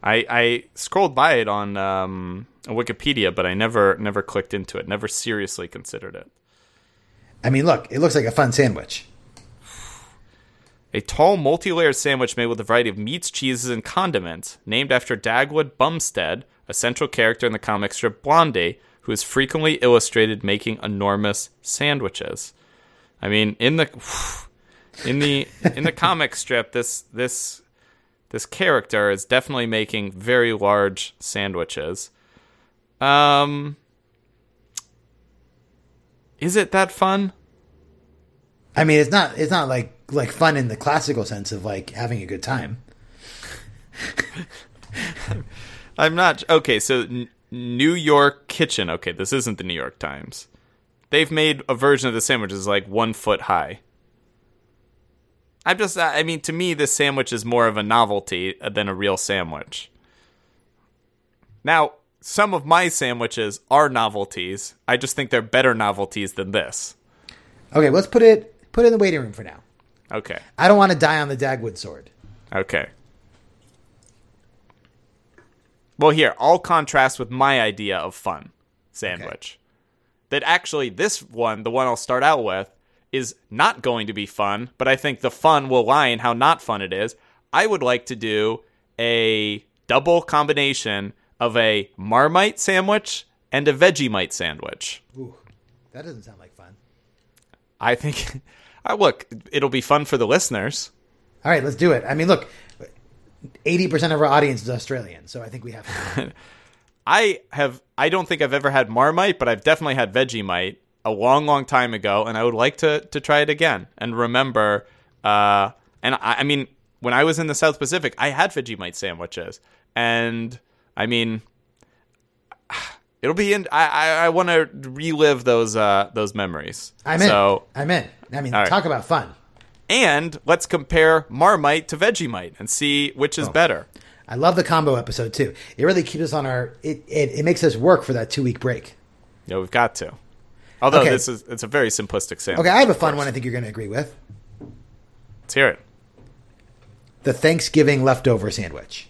I, I scrolled by it on um, Wikipedia, but I never never clicked into it. Never seriously considered it. I mean, look, it looks like a fun sandwich. A tall, multi-layered sandwich made with a variety of meats, cheeses, and condiments, named after Dagwood Bumstead, a central character in the comic strip Blondie, who is frequently illustrated making enormous sandwiches. I mean, in the in the in the comic strip, this this this character is definitely making very large sandwiches. Um, is it that fun? I mean, it's not it's not like like fun in the classical sense of like having a good time. I'm not okay. So N- New York Kitchen. Okay, this isn't the New York Times. They've made a version of the sandwich that's like one foot high. I'm just. I mean, to me, this sandwich is more of a novelty than a real sandwich. Now, some of my sandwiches are novelties. I just think they're better novelties than this. Okay, let's put it put it in the waiting room for now. Okay. I don't want to die on the Dagwood sword. Okay. Well, here, I'll contrast with my idea of fun sandwich. That actually, this one, the one I'll start out with, is not going to be fun, but I think the fun will lie in how not fun it is. I would like to do a double combination of a Marmite sandwich and a Vegemite sandwich. Ooh, that doesn't sound like fun. I think, uh, look, it'll be fun for the listeners. All right, let's do it. I mean, look, eighty percent of our audience is Australian, so I think we have to. I have I don't think I've ever had Marmite, but I've definitely had Vegemite a long, long time ago, and I would like to to try it again and remember. Uh, and I, I mean, when I was in the South Pacific, I had Vegemite sandwiches, and I mean, it'll be in. I I, I want to relive those uh those memories. I'm in. So I'm in. I mean, All right. talk about fun. and let's compare Marmite to Vegemite and see which Oh. is better. I love the combo episode too. It really keeps us on our. It it, it makes us work for that two week break. Yeah, we've got to. Although Okay. this is it's a very simplistic sandwich. Okay, I have a fun one. I think you're going to agree with Let's hear it. the Thanksgiving leftover sandwich.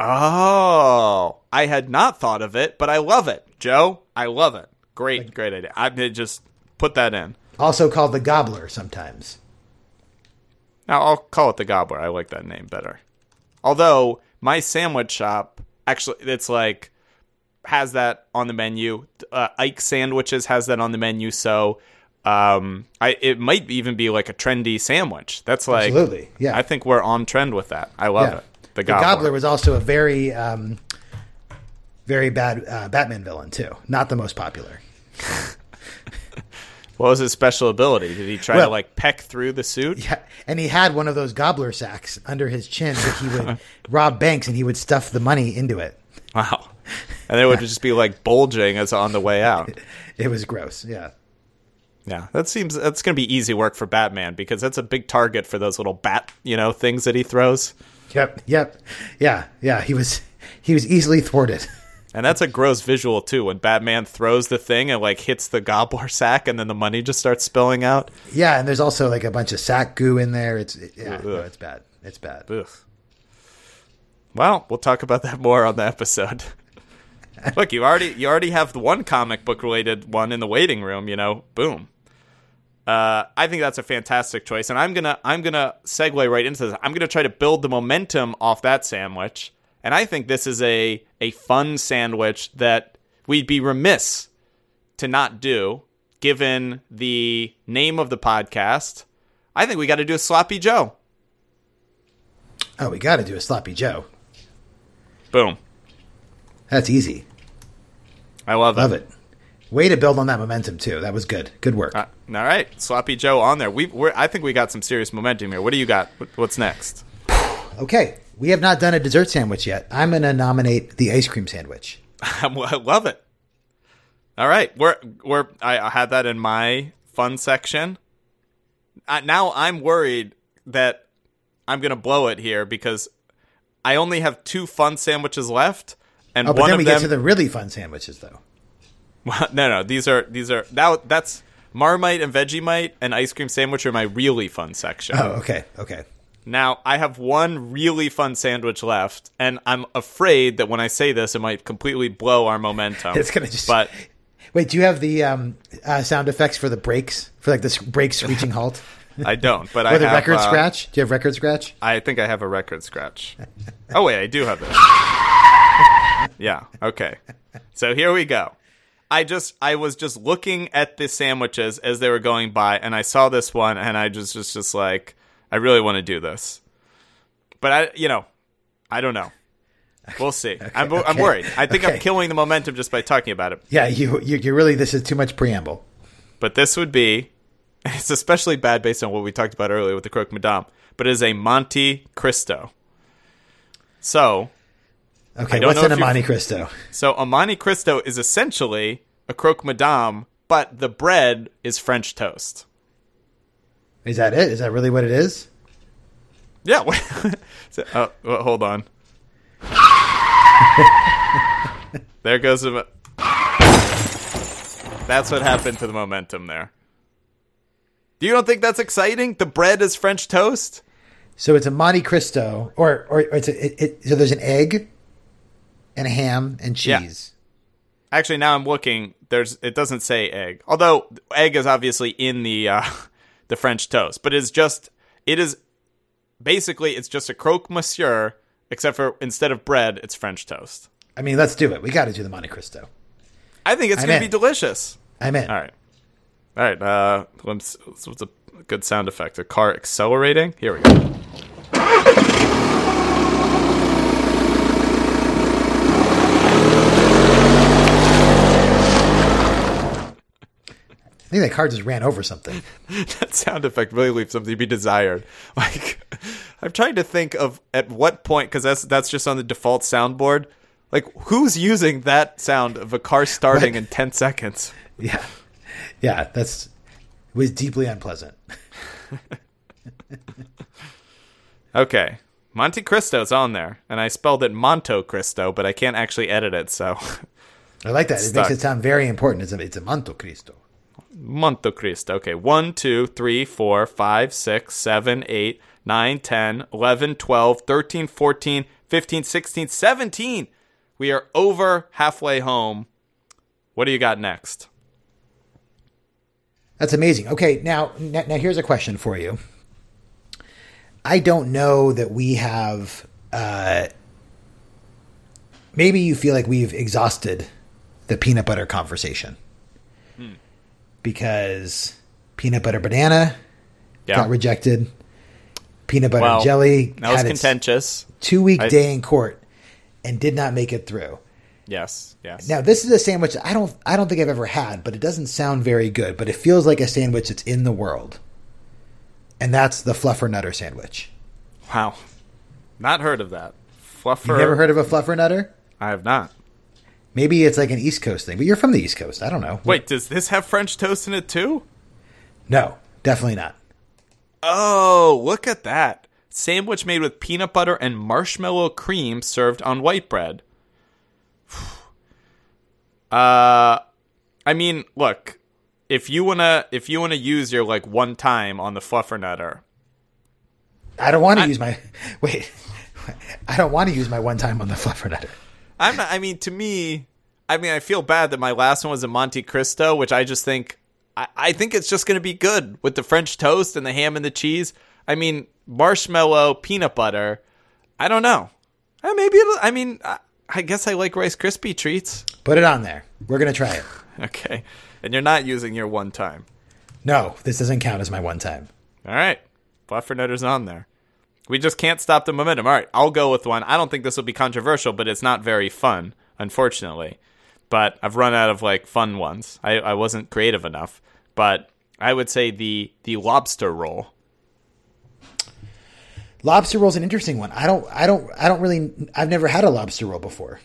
Oh, I had not thought of it, but I love it, Joe. I love it. Great, great idea. I did just put that in. also called the gobbler sometimes. Now I'll call it the Gobbler. I like that name better. Although my sandwich shop actually, it's like has that on the menu. Uh, Ike Sandwiches has that on the menu, so um, I it might even be like a trendy sandwich. That's like Absolutely, yeah. I think we're on trend with that. I love Yeah. it. The The Gobbler. gobbler was also a very um, very bad uh, Batman villain too. Not the most popular. What was his special ability? Did he try Well- to like peck through the suit? Yeah, and he had one of those gobbler sacks under his chin that he would rob banks and he would stuff the money into it. Wow. And it would just be like bulging as on the way out. It was gross. Yeah. Yeah, that seems that's going to be easy work for Batman because that's a big target for those little bat, you know, things that he throws. Yep. Yep. Yeah. Yeah. He was he was easily thwarted. And that's a gross visual too when Batman throws the thing and like hits the gobbler sack and then the money just starts spilling out. Yeah, and there's also like a bunch of sack goo in there. It's it- yeah, no, it's bad. It's bad. Ugh. Well, we'll talk about that more on the episode. Look, you already you already have the one comic book related one in the waiting room, you know. Boom. Uh, I think that's a fantastic choice, and I'm gonna I'm gonna segue right into this. I'm gonna try to build the momentum off that sandwich, and I think this is a a fun sandwich that we'd be remiss to not do, given the name of the podcast. I think we got to do a sloppy Joe. Oh, we got to do a sloppy Joe. Boom. That's easy. I love, Love it. Way to build on that momentum too. That was good. Good work. Uh, all right, sloppy Joe on there. We, we're, I think we got some serious momentum here. What do you got? What's next? Okay, we have not done a dessert sandwich yet. I'm going to nominate the ice cream sandwich. I love it. All right, we're we're I had that in my fun section. Uh, now I'm worried that I'm gonna blow it here because I only have two fun sandwiches left, and Oh, but one then of we them. get to the really fun sandwiches though. Well, no, no. These are these are that that's Marmite and Vegemite and ice cream sandwich are my really fun section. Oh, okay, okay. Now I have one really fun sandwich left, and I'm afraid that when I say this, it might completely blow our momentum. It's gonna just. But Wait, do you have the um, uh, sound effects for the brakes for like this brake screeching halt? I don't. But I the have, record uh, scratch? Do you have record scratch? I think I have a record scratch. Oh wait, I do have this. yeah. Okay. So here we go. I just I was just looking at the sandwiches as they were going by, and I saw this one, and I just just just like I really want to do this, but I you know I don't know. We'll see. I'm I'm okay, worried. I think I'm killing the momentum just by talking about it. Yeah, you you you really this is too much preamble. But this would be it's especially bad based on what we talked about earlier with the croque madame. But it is a Monte Cristo. So Okay, what's an in a if you- Monte Cristo? So a Monte Cristo is essentially a croque madame, but the bread is French toast. Is that it? Is that really what it is? Yeah. so, oh, well, hold on. there goes the. That's what happened to the momentum there. Do you don't think that's exciting? The bread is French toast. So it's a Monte Cristo, or or it's a, it, it, so there's an egg, and ham and Yeah. cheese. Actually, now I'm looking. There's it doesn't say egg, although egg is obviously in the uh, the French toast. But it's just it is basically it's just a croque monsieur, except for instead of bread, it's French toast. I mean, let's do it. We got to do the Monte Cristo. I think it's I'm going to in. be delicious. I'm in. All right, all right. Uh, what's a good sound effect? A car accelerating. Here we go. I think that car just ran over something. that sound effect really leaves something to be desired. Like, I'm trying to think of at what point because that's that's just on the default soundboard. Like, who's using that sound of a car starting in 10 seconds? Yeah, yeah. That's was deeply unpleasant. Okay, Monte Cristo's on there, and I spelled it Monto Cristo, but I can't actually edit it, so I like that. It Stuck. makes it sound very important. It's a it's a Monte Cristo. Monto Cristo. Okay, 1, 2, 3, 4, 5, 6, 7, 8, 9, 10, 11, 12, 13, 14, 15, 16, 17. We are over halfway home. What do you got next? That's amazing. Okay, now now here's a question for you. I don't know that we have. Uh, maybe you feel like we've exhausted the peanut butter conversation because peanut butter banana Yeah. got rejected. Peanut butter Well, jelly That was contentious. two week I- day in court and did not make it through. Yes, yes. Now this is a sandwich I don't I don't think I've ever had, but it doesn't sound very good. But it feels like a sandwich that's in the world, and that's the fluffernutter sandwich. Wow. Not heard of that. Fluffer. You've never heard of a fluffernutter? I have not. Maybe it's like an East Coast thing, but you're from the East Coast. I don't know. Wait, does this have French toast in it too? no, definitely not. Oh, look at that. Sandwich made with peanut butter and marshmallow cream served on white bread. Uh I mean, look, if you want to if you want to use your like one time on the fluffernutter, I don't want to use my wait. I don't want to use my one time on the fluffernutter. I'm not, I mean, to me, I mean, I feel bad that my last one was a Monte Cristo, which I just think, I, I think it's just going to be good with the French toast and the ham and the cheese. I mean, marshmallow, peanut butter. I don't know. Uh, maybe it'll, I mean, I, I guess I like Rice Krispie treats. Put it on there. We're gonna try it. Okay. And you're not using your one time. No, this doesn't count as my one time. All right. Fluffernutters on there. We just can't stop the momentum. All right, I'll go with one. I don't think this will be controversial, but it's not very fun, unfortunately. But I've run out of like fun ones. I, I wasn't creative enough. But I would say the the lobster roll. Lobster roll's an interesting one. I don't. I don't. I don't really. I've never had a lobster roll before.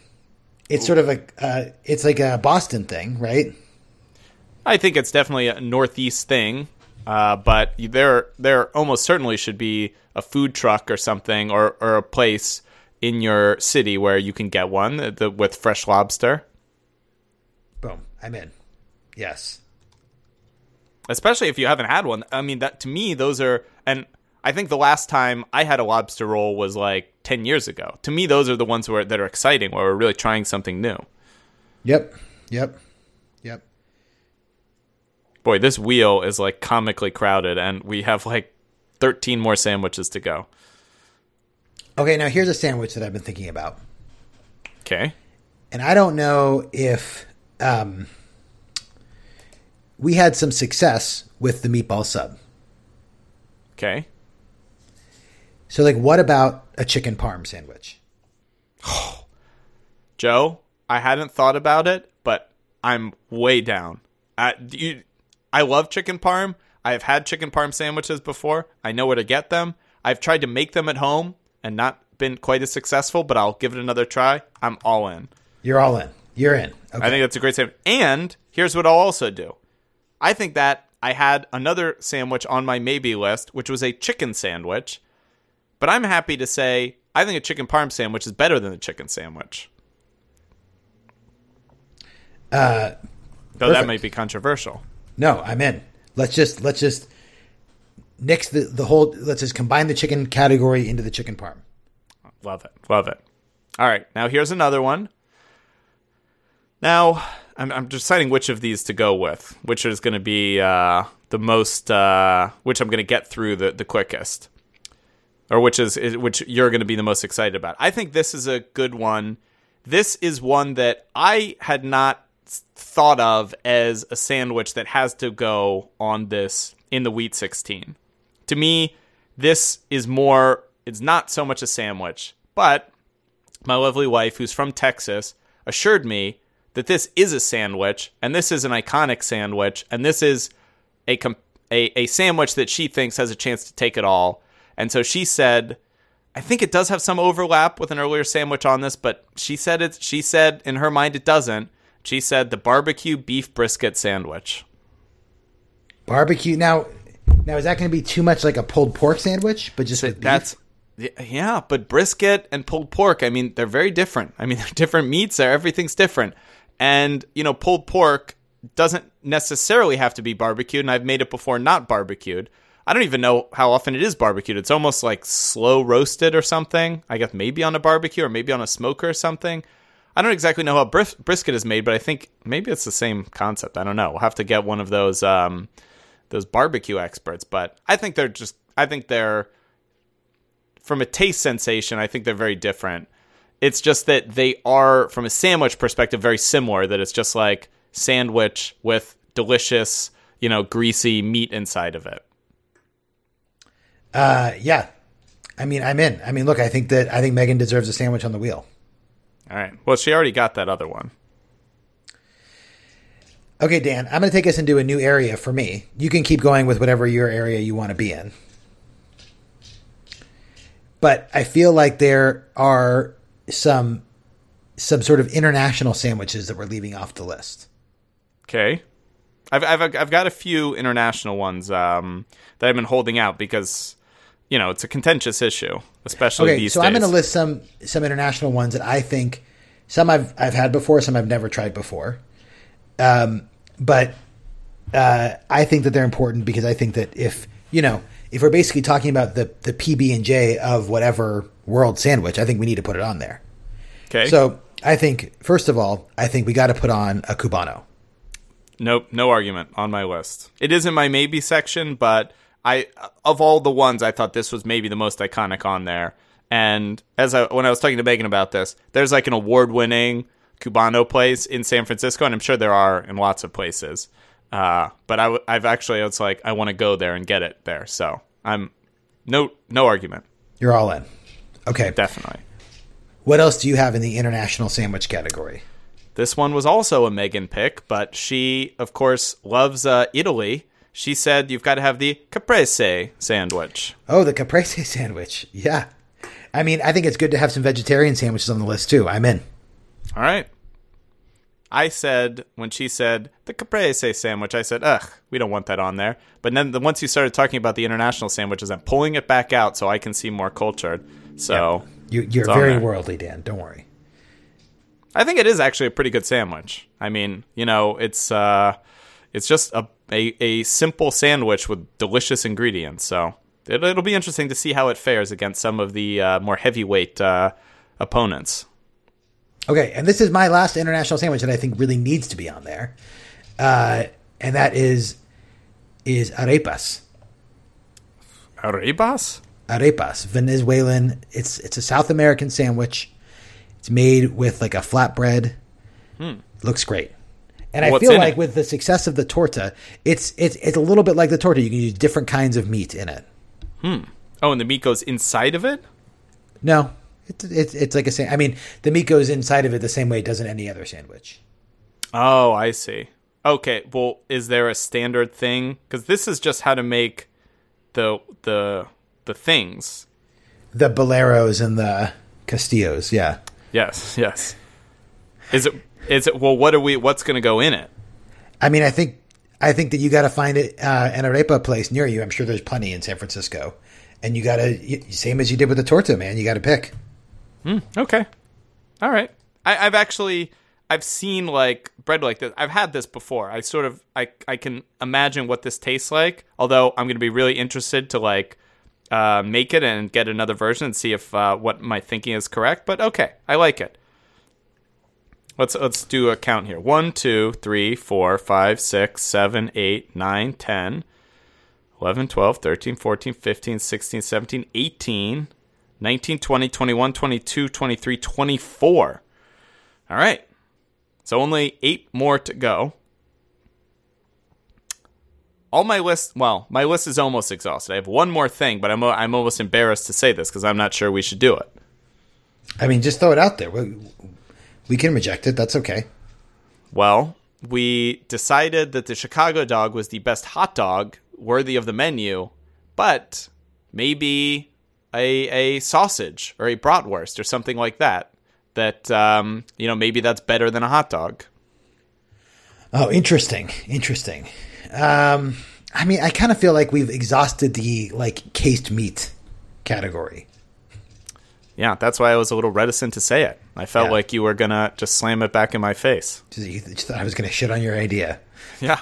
It's sort of a. Uh, it's like a Boston thing, right? I think it's definitely a northeast thing. Uh, but there there almost certainly should be a food truck or something or, or a place in your city where you can get one uh, the, with fresh lobster. Boom. I'm in. Yes. especially if you haven't had one. I mean, that to me, those are, and I think the last time I had a lobster roll was like ten years ago. To me, those are the ones where that are exciting, where we're really trying something new. Yep. Yep. Boy, this wheel is like comically crowded, and we have like thirteen more sandwiches to go. Okay, now here's a sandwich that I've been thinking about. Okay, And I don't know if um, we had some success with the meatball sub. okay. So, like, what about a chicken parm sandwich? Joe, I hadn't thought about it, but I'm way down. I, you, I love chicken parm. I have had chicken parm sandwiches before. I know where to get them. I've tried to make them at home and not been quite as successful, but I'll give it another try. I'm all in. You're all in. You're in. Okay. I think that's a great sandwich. And here's what I'll also do. I think that I had another sandwich on my maybe list, which was a chicken sandwich. But I'm happy to say I think a chicken parm sandwich is better than a chicken sandwich. Uh, Though that perfect. might be controversial. No, I'm in. Let's just let's just nix the the whole. Let's just combine the chicken category into the chicken parm. Love it. Love it. All right. Now here's another one. Now I'm, I'm deciding which of these to go with, which is going to be uh, the most, uh, which I'm going to get through the, the quickest, or which is, which you're going to be the most excited about. I think this is a good one. This is one that I had not thought of as a sandwich that has to go on this in the Wheat 16. To me, this is more, it's not so much a sandwich, but my lovely wife, who's from Texas, assured me that this is a sandwich, and this is an iconic sandwich, and this is a, com- a, a sandwich that she thinks has a chance to take it all. And so she said, I think it does have some overlap with an earlier sandwich on this, but she said it. She said in her mind it doesn't. She said the barbecue beef brisket sandwich. Barbecue. Now, now is that going to be too much like a pulled pork sandwich? But just with beef? That's yeah, but brisket and pulled pork, I mean, they're very different. I mean, they're different meats. There, everything's different. And you know, pulled pork doesn't necessarily have to be barbecued, and I've made it before not barbecued. I don't even know how often it is barbecued. It's almost like slow roasted or something. I guess maybe on a barbecue or maybe on a smoker or something. I don't exactly know how bris- brisket is made, but I think maybe it's the same concept. I don't know. We'll have to get one of those um, those barbecue experts. But I think they're just. I think they're from a taste sensation, I think they're very different. It's just that they are, from a sandwich perspective, very similar. That it's just like sandwich with delicious, you know, greasy meat inside of it. Uh, yeah. I mean, I'm in. I mean, look, I think that I think Megan deserves a sandwich on the wheel. All right. Well, she already got that other one. Okay, Dan, I'm going to take us into a new area for me. You can keep going with whatever your area you want to be in. But I feel like there are some some sort of international sandwiches that we're leaving off the list. Okay. I've I've I've got a few international ones um, that I've been holding out because you know it's a contentious issue, especially Okay, these so days. I'm going to list some some international ones that I think some I've I've had before, some I've never tried before. Um, but uh, I think that they're important because I think that if you know if we're basically talking about the the PB and J of whatever world sandwich, I think we need to put it on there. okay. So I think first of all, I think we got to put on a cubano. Nope, no argument on my list. It is in my maybe section, but I of all the ones, I thought this was maybe the most iconic on there. And as I when I was talking to Megan about this, there's like an award-winning Cubano place in San Francisco, and I'm sure there are in lots of places. Uh, but I, have actually it's like I want to go there and get it there. So I'm no no argument, You're all in. Okay. definitely. What else do you have in the international sandwich category? This one was also a Megan pick, but she, of course, loves uh, Italy. She said you've got to have the caprese sandwich. Oh, the caprese sandwich. Yeah. I mean, I think it's good to have some vegetarian sandwiches on the list too. I'm in. All right. I said when she said the caprese sandwich, I said, "Ugh, we don't want that on there." But then the, once you started talking about the international sandwiches, I'm pulling it back out so I can see more cultured. So You, you're very worldly, Dan. Don't worry. I think it is actually a pretty good sandwich. I mean, you know, it's uh, it's just a a, a simple sandwich with delicious ingredients. So it, it'll be interesting to see how it fares against some of the uh, more heavyweight uh, opponents. Okay, and this is my last international sandwich that I think really needs to be on there, uh, and that is is arepas. Arepas? Arepas, Venezuelan. It's it's a South American sandwich. It's made with like a flatbread. Looks great. And I feel like it? with the success of the torta, it's it's it's a little bit like the torta. You can use different kinds of meat in it. Hmm. Oh, and the meat goes inside of it? No, it's it's it's like a sa- I mean, the meat goes inside of it the same way it does in any other sandwich. Oh, I see. Okay, well, is there a standard thing? Because this is just how to make the the the things. The boleros and the castillos, yeah. Yes, yes. Is it is it well? What are we? What's going to go in it? I mean, I think I think that you got to find it uh, an arepa place near you. I'm sure there's plenty in San Francisco, and you got to same as you did with the torta, man. You got to pick. Okay, all right. I, I've actually I've seen like bread like this. I've had this before. I sort of I I can imagine what this tastes like. Although I'm going to be really interested to like uh, make it and get another version and see if uh, what my thinking is correct. But okay, I like it. Let's let's do a count here. One, two, three, four, five, six, seven, eight, nine, ten, eleven, twelve, thirteen, fourteen, fifteen, sixteen, seventeen, eighteen, nineteen, twenty, twenty-one, twenty-two, twenty-three, twenty-four. All right. So only 8 more to go. All my list, well, my list is almost exhausted. I have one more thing, but I'm I'm almost embarrassed to say this because I'm not sure we should do it. I mean, just throw it out there. We can reject it. That's okay. Well, we decided that the Chicago dog was the best hot dog worthy of the menu, but maybe a a sausage or a bratwurst or something like that. That um, you know, maybe that's better than a hot dog. Oh, interesting. Interesting. Um, I mean, I kind of feel like we've exhausted the like cased meat category. Yeah, that's why I was a little reticent to say it. I felt Yeah. like you were gonna just slam it back in my face. You thought I was going to shit on your idea. Yeah,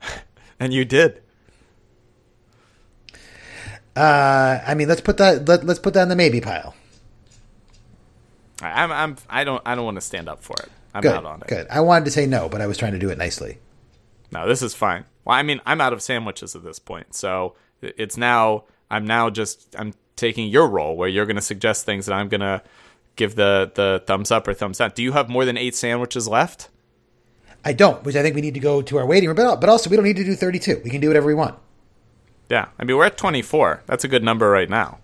and you did. Uh, I mean, let's put that. Let, let's put that in the maybe pile. I- I'm, I'm, I don't, I don't want to stand up for it. I'm Good. out on it. Good. I wanted to say no, but I was trying to do it nicely. No, this is fine. Well, I mean, I'm out of sandwiches at this point, so it's now. I'm now just. I'm taking your role where you're going to suggest things that I'm going to give the the thumbs up or thumbs down. Do you have more than eight sandwiches left? I don't, which I think we need to go to our waiting room. But, but also, we don't need to do 32. We can do whatever we want. Yeah, I mean, we're at 24. That's a good number right now.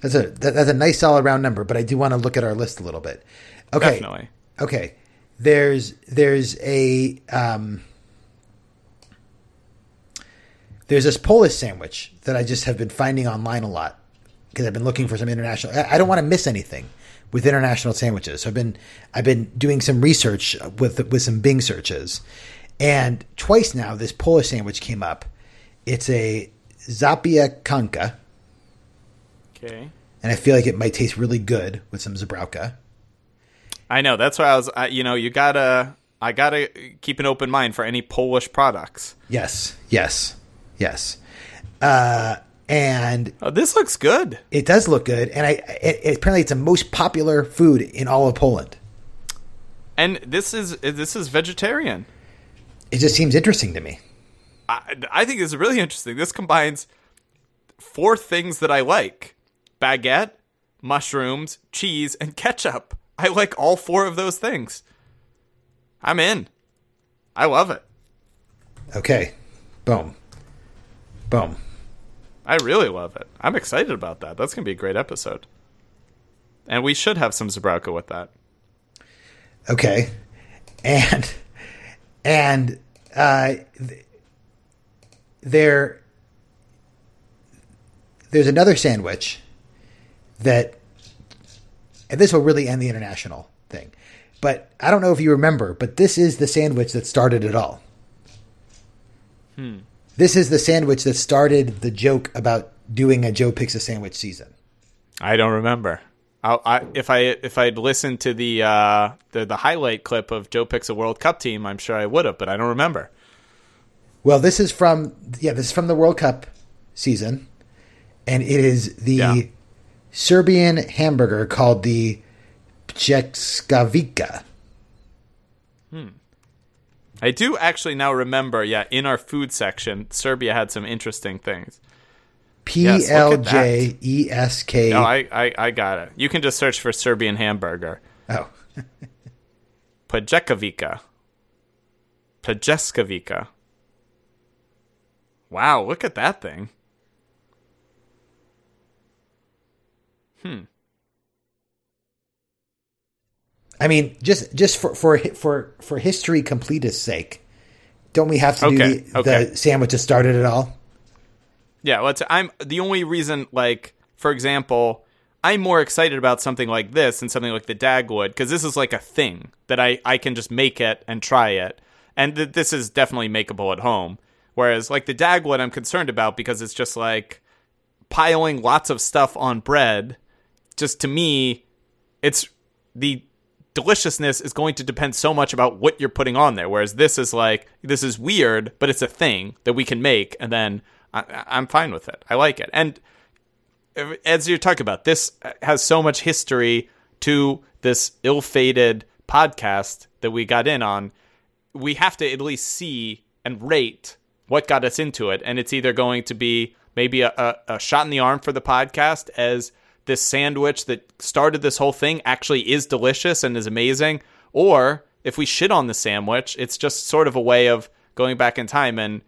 That's a that, that's a nice solid round number. But I do want to look at our list a little bit. Okay. Definitely. Okay. There's there's a um, there's this Polish sandwich that I just have been finding online a lot because I've been looking for some international. I, I don't want to miss anything with international sandwiches. So I've been I've been doing some research with with some Bing searches, and twice now this Polish sandwich came up. It's a zapiekanka, Okay. and I feel like it might taste really good with some zubrowka. I know. That's why I was. I, you know, you gotta. I gotta keep an open mind for any Polish products. Yes, yes, yes. Uh, and Oh, this looks good. it does look good. And I it, it- apparently it's the most popular food in all of Poland. And this is this is vegetarian. It just seems interesting to me. I, I think it's really interesting. This combines four things that I like: baguette, mushrooms, cheese, and ketchup. I like all four of those things. I'm in. I love it. Okay, boom, boom. I really love it. I'm excited about that. That's gonna be a great episode. And we should have some Zubrowka with that. Okay, and and uh, there there's another sandwich that, and this will really end the international thing. But I don't know if you remember, but this is the sandwich that started it all. This is the sandwich that started the joke about doing a Joe Picks a Sandwich season. I don't remember. I, I, if I if I'd listened to the, uh, the the highlight clip of Joe picks a World Cup team, I'm sure I would have, but I don't remember. Well, this is from yeah, this is from the World Cup season, and it is the Yeah. Serbian hamburger called the Pljeskavica. I do actually now remember. Yeah, in our food section, Serbia had some interesting things. P L J E S K. No, I, I I got it. You can just search for Serbian hamburger. Oh, Pajekavica. Pajeskavica. Wow, look at that thing. Hmm. I mean, just just for for for for history completist sake, don't we have to Okay, do the, okay. the sandwich that started it all? Yeah, let's. I'm the only reason, like, for example, I'm more excited about something like this than something like the Dagwood because this is like a thing that I I can just make it and try it, and th- this is definitely makeable at home. Whereas like the Dagwood, I'm concerned about because it's just like piling lots of stuff on bread. Just to me, it's the deliciousness is going to depend so much about what you're putting on there. Whereas this is like this is weird, but it's a thing that we can make, and then I, I'm fine with it. I like it, and as you're talking about, this has so much history to this ill-fated podcast that we got in on. We have to at least see and rate what got us into it, and it's either going to be maybe a, a, a shot in the arm for the podcast as this sandwich that started this whole thing actually is delicious and is amazing, or if we shit on the sandwich, it's just sort of a way of going back in time and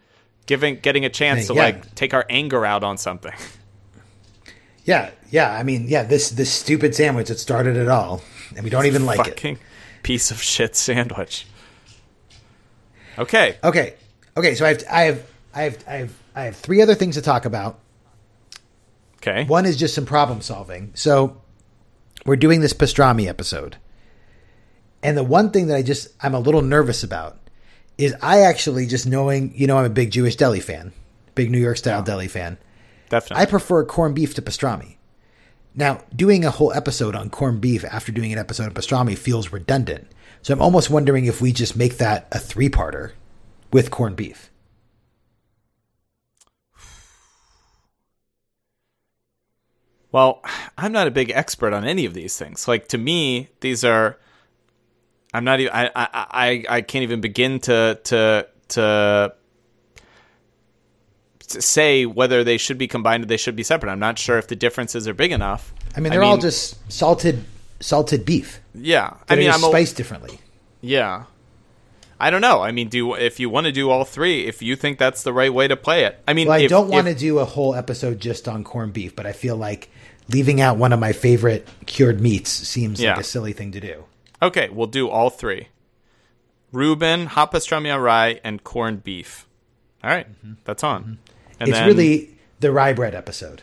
giving getting a chance to Yeah. like take our anger out on something. Yeah, yeah. I mean, yeah. This this stupid sandwich that started it all, and we don't even like it. piece of shit sandwich. Okay. Okay, okay. So I have I have I have I have I have three other things to talk about. Okay. One is just some problem solving. So we're doing this pastrami episode. And the one thing that I just I'm a little nervous about is I actually just knowing, you know, I'm a big Jewish deli fan, big New York style deli fan. Definitely. I prefer corned beef to pastrami. Now, doing a whole episode on corned beef after doing an episode of pastrami feels redundant. So I'm almost wondering if we just make that a three-parter with corned beef. Well, I'm not a big expert on any of these things. Like to me, these are. I'm not even. I. I. I, I can't even begin to to to to say whether they should be combined or they should be separate. I'm not sure if the differences are big enough. I mean, they're all just salted salted beef. Yeah. I I mean, I'm a, spiced differently. Yeah. I don't know. I mean, do if you want to do all three, if you think that's the right way to play it. I mean, Well, I if- don't want to do a whole episode just on corned beef, but I feel like leaving out one of my favorite cured meats seems Yeah. like a silly thing to do. Okay, we'll do all three. Reuben, hot pastrami au rye, and corned beef. All right, that's on. Mm-hmm. it's then- really the rye bread episode.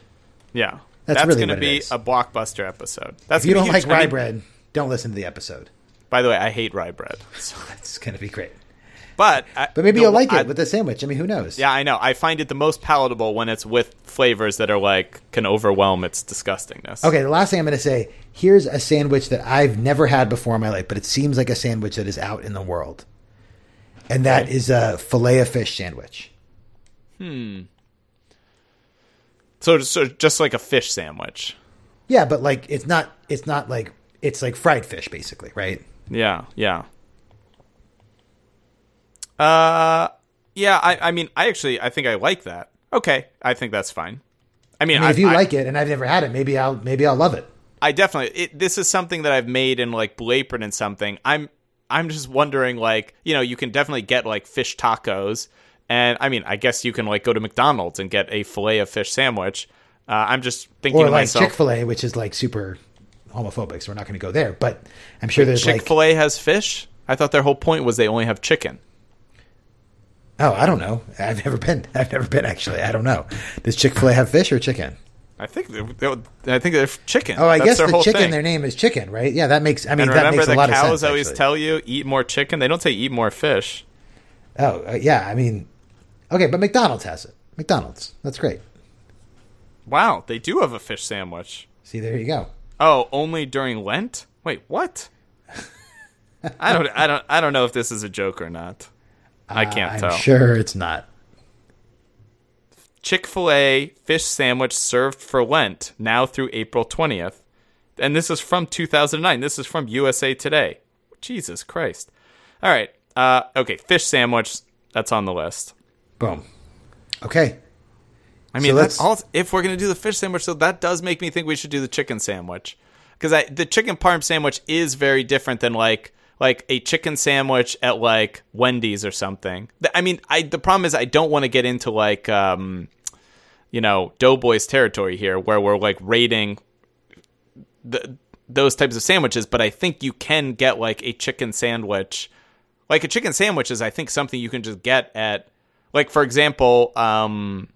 yeah. That's That's, really going to be a blockbuster episode. That's If you don't like. I rye mean, bread, don't listen to the episode. By the way, I hate rye bread. So, It's going to be great. But I, But maybe the- you'll like it with the sandwich. I mean, who knows? Yeah, I know. I find it the most palatable when it's with flavors that are like can overwhelm its disgustingness. Okay, the last thing I'm going to say here's a sandwich that I've never had before in my life, but it seems like a sandwich that is out in the world. And that is a filet of fish sandwich. Hmm. So, so just like a fish sandwich. Yeah, but like it's not it's not like it's like fried fish basically, right? Yeah, yeah. Uh, yeah. I, I mean, I actually, I think I like that. Okay, I think that's fine. I mean, I mean, if you I, like it and I've never had it, maybe I'll maybe I'll love it. I definitely. It, this is something that I've made in like Blue Apron and something. I'm, I'm just wondering, like, you know, you can definitely get like fish tacos, and I mean, I guess you can like go to McDonald's and get a fillet of fish sandwich. Uh, I'm just thinking Or to like myself, Chick Fil A, which is like super homophobic, so we're not going to go there. But I'm sure there's Chick Fil A has fish. I thought their whole point was they only have chicken. Oh, I don't know. I've never been. I've never been actually. I don't know. Does Chick Fil A have fish or chicken? I think they, they, I think they're chicken. Oh, I That's guess their the chicken. thing. Their name is chicken, right? Yeah, that makes. I mean, And that makes a the lot of cows always actually. tell you eat more chicken. They don't say eat more fish. Oh, uh, yeah. I mean, okay, but McDonald's has it. McDonald's. That's great. Wow, they do have a fish sandwich. See, there you go. Oh, only during Lent? Wait, what? I don't I don't I don't know if this is a joke or not. I can't I'm tell. sure it's not. Chick-fil-A fish sandwich served for Lent now through April 20th. And this is from 2009. This is from USA Today. Jesus Christ. All right. Uh okay, fish sandwich that's on the list. Boom. Okay. I mean, So that's all, if we're gonna do the fish sandwich, so that does make me think we should do the chicken sandwich because the chicken parm sandwich is very different than like like a chicken sandwich at like Wendy's or something. I mean, I the problem is I don't want to get into like um, you know Doughboys territory here where we're like rating the those types of sandwiches, but I think you can get like a chicken sandwich. Like a chicken sandwich is I think something you can just get at like for example, um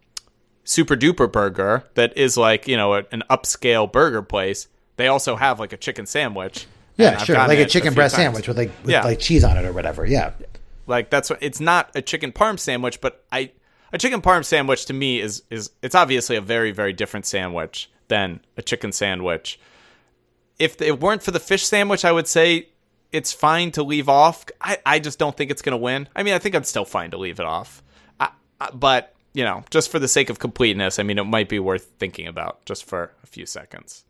Super Duper Burger that is like, you know, an upscale burger place. They also have like a chicken sandwich. Yeah, sure. Like a chicken few breast times. sandwich with like with Yeah. like cheese on it or whatever. Yeah. Like that's what it's not a chicken parm sandwich, but I a chicken parm sandwich to me is is it's obviously a very very different sandwich than a chicken sandwich. If it weren't for the fish sandwich, I would say it's fine to leave off. I, I just don't think it's going to win. I mean, I think I'm still fine to leave it off. I, I, but, you know, just for the sake of completeness, I mean, it might be worth thinking about just for a few seconds.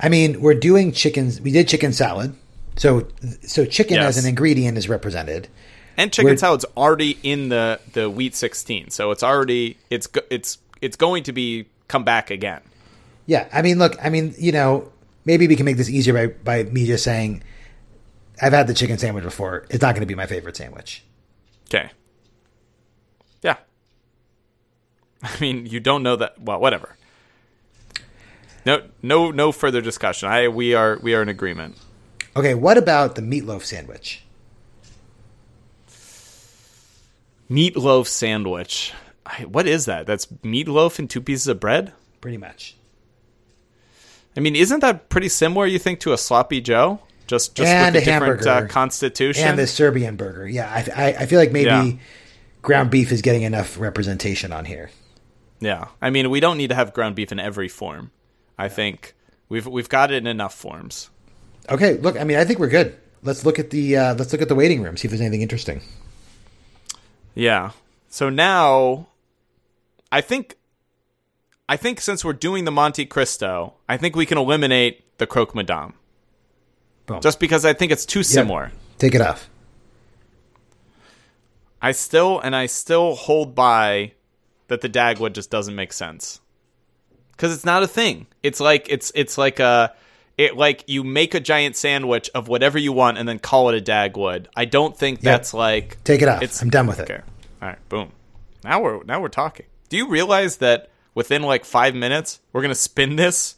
I mean, we're doing chickens. We did chicken salad. So so chicken Yes. as an ingredient is represented. And chicken We're- salad's already in the the wheat 16, so it's already it's it's it's going to be come back again. Yeah, I mean, look, I mean, you know, maybe we can make this easier by by me just saying, I've had the chicken sandwich before. It's not going to be my favorite sandwich. Okay. Yeah. I mean, you don't know that. Well, whatever. No, no, no further discussion. I we are we are in agreement. Okay, what about the meatloaf sandwich? Meatloaf sandwich. I, what is that? That's meatloaf and two pieces of bread. Pretty much. I mean, isn't that pretty similar? You think to a sloppy Joe? Just just And with a different uh, constitution. And the Serbian burger. Yeah, I, I, I feel like maybe Yeah. ground beef is getting enough representation on here. Yeah, I mean, we don't need to have ground beef in every form. I think we've we've got it in enough forms. Okay, look, I mean, I think we're good. Let's look at the uh, let's look at the waiting room. See if there's anything interesting. Yeah. So now, I think, I think since we're doing the Monte Cristo, I think we can eliminate the Croque Madame. Boom. Just because I think it's too similar. Take it off. I still and I still hold by that the Dagwood just doesn't make sense because it's not a thing. It's like it's it's like a it like you make a giant sandwich of whatever you want and then call it a Dagwood. I don't think Yeah. that's like Take it off. I'm done with it. All right. Boom. Now we're now we're talking. Do you realize that within like five minutes we're gonna spin this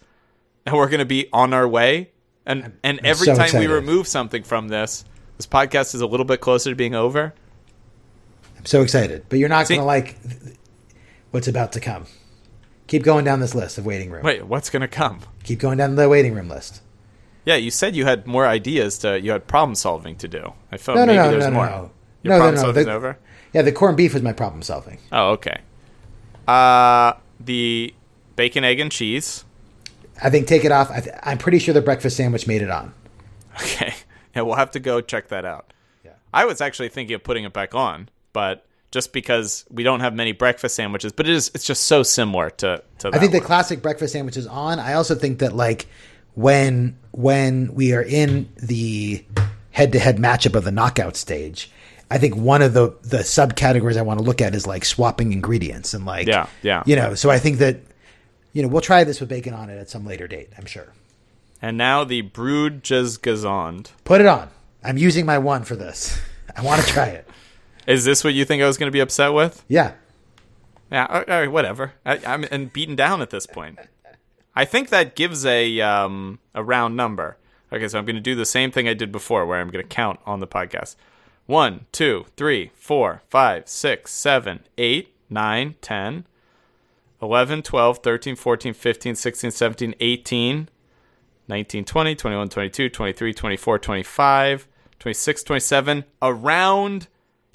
and we're gonna be on our way? And and I'm every so time excited. we remove something from this, this podcast is a little bit closer to being over. I'm so excited. But you're not See- to like what's about to come. Keep going down this list of waiting room. Wait, what's gonna come? Keep going down the waiting room list. Yeah, you said you had more ideas to you had problem solving to do. I felt No, no, maybe no, there's no, no, more. no. Your No, no, problem no, solving's the- over. Yeah, the corned beef was my problem solving. Oh, okay. Uh, the bacon, egg, and cheese. I think take it off. I th- I'm pretty sure the breakfast sandwich made it on. Okay. Yeah, we'll have to go check that out. Yeah. I was actually thinking of putting it back on, but just because we don't have many breakfast sandwiches, but it is it's just so similar to to that I think the classic breakfast sandwich is on. I also think that like when when we are in the head to head matchup of the knockout stage, I think one of the the subcategories I want to look at is like swapping ingredients and like Yeah, yeah. you know. So I think that you know we'll try this with bacon on it at some later date. I'm sure. and now the broodje gezond. Put it on. I'm using my one for this. I want to try it. Is this what you think I was going to be upset with? Yeah. Yeah, all right, whatever. I, I'm and beaten down at this point. I think that gives a um, a round number. Okay, so I'm going to do the same thing I did before, where I'm going to count on the podcast. One, two, three, four, five, six, seven, eight, nine, ten, eleven, twelve, thirteen, fourteen, fifteen, sixteen, seventeen, eighteen, nineteen, twenty, twenty-one, twenty-two, twenty-three, twenty-four, twenty-five, twenty-six, twenty-seven, around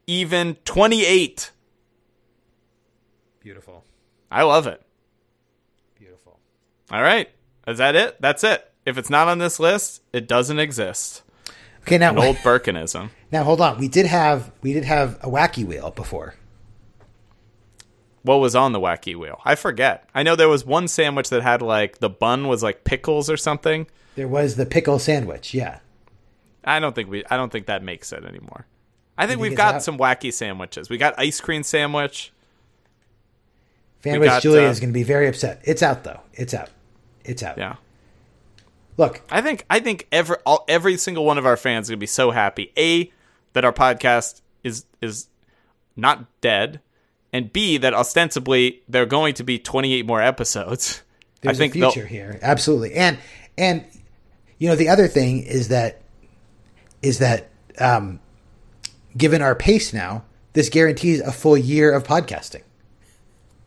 even 28. Beautiful. I love it. Beautiful. All right. Is that it? That's it. if it's not on this list, it doesn't exist. Okay, now An old Birkinism. now hold on. We did have we did have a wacky wheel before. What was on the wacky wheel? I forget. I know there was one sandwich that had like the bun was like pickles or something. There was the pickle sandwich. Yeah. I don't think we. I don't think that makes it anymore. I think think we've got out? some wacky sandwiches. We got ice cream sandwich. Got, Julia uh, is going to be very upset. It's out though. It's out. It's out. Yeah. Look, I think I think every all, every single one of our fans is gonna be so happy. A that our podcast is is not dead, and B that ostensibly there are going to be 28 more episodes. there's I think a future here. Absolutely. And and you know the other thing is that is that um, given our pace now, this guarantees a full year of podcasting.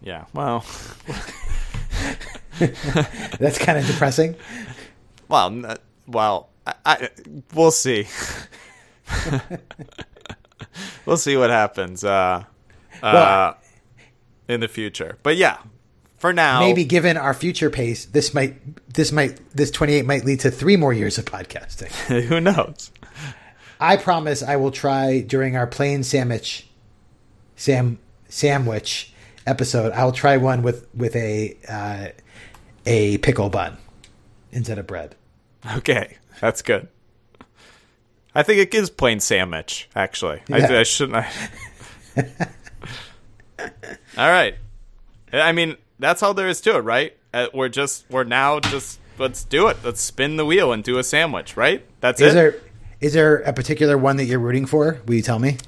Yeah. Well, That's kind of depressing. well, well. I, I we'll see. we'll see what happens uh, uh, Well- in the future. But yeah, for now, Maybe given our future pace, this might this might this 28 might lead to 3 more years of podcasting. who knows? I promise I will try during our plain sandwich sam sandwich episode. I'll try one with with a uh, a pickle bun instead of bread. Okay, that's good. I think it gives plain sandwich. Actually, I, I shouldn't. I... all right. I mean, that's all there is to it, right? Uh, we're just we're now just let's do it. Let's spin the wheel and do a sandwich, right? That's Is it. there is there a particular one that you're rooting for? Will you tell me?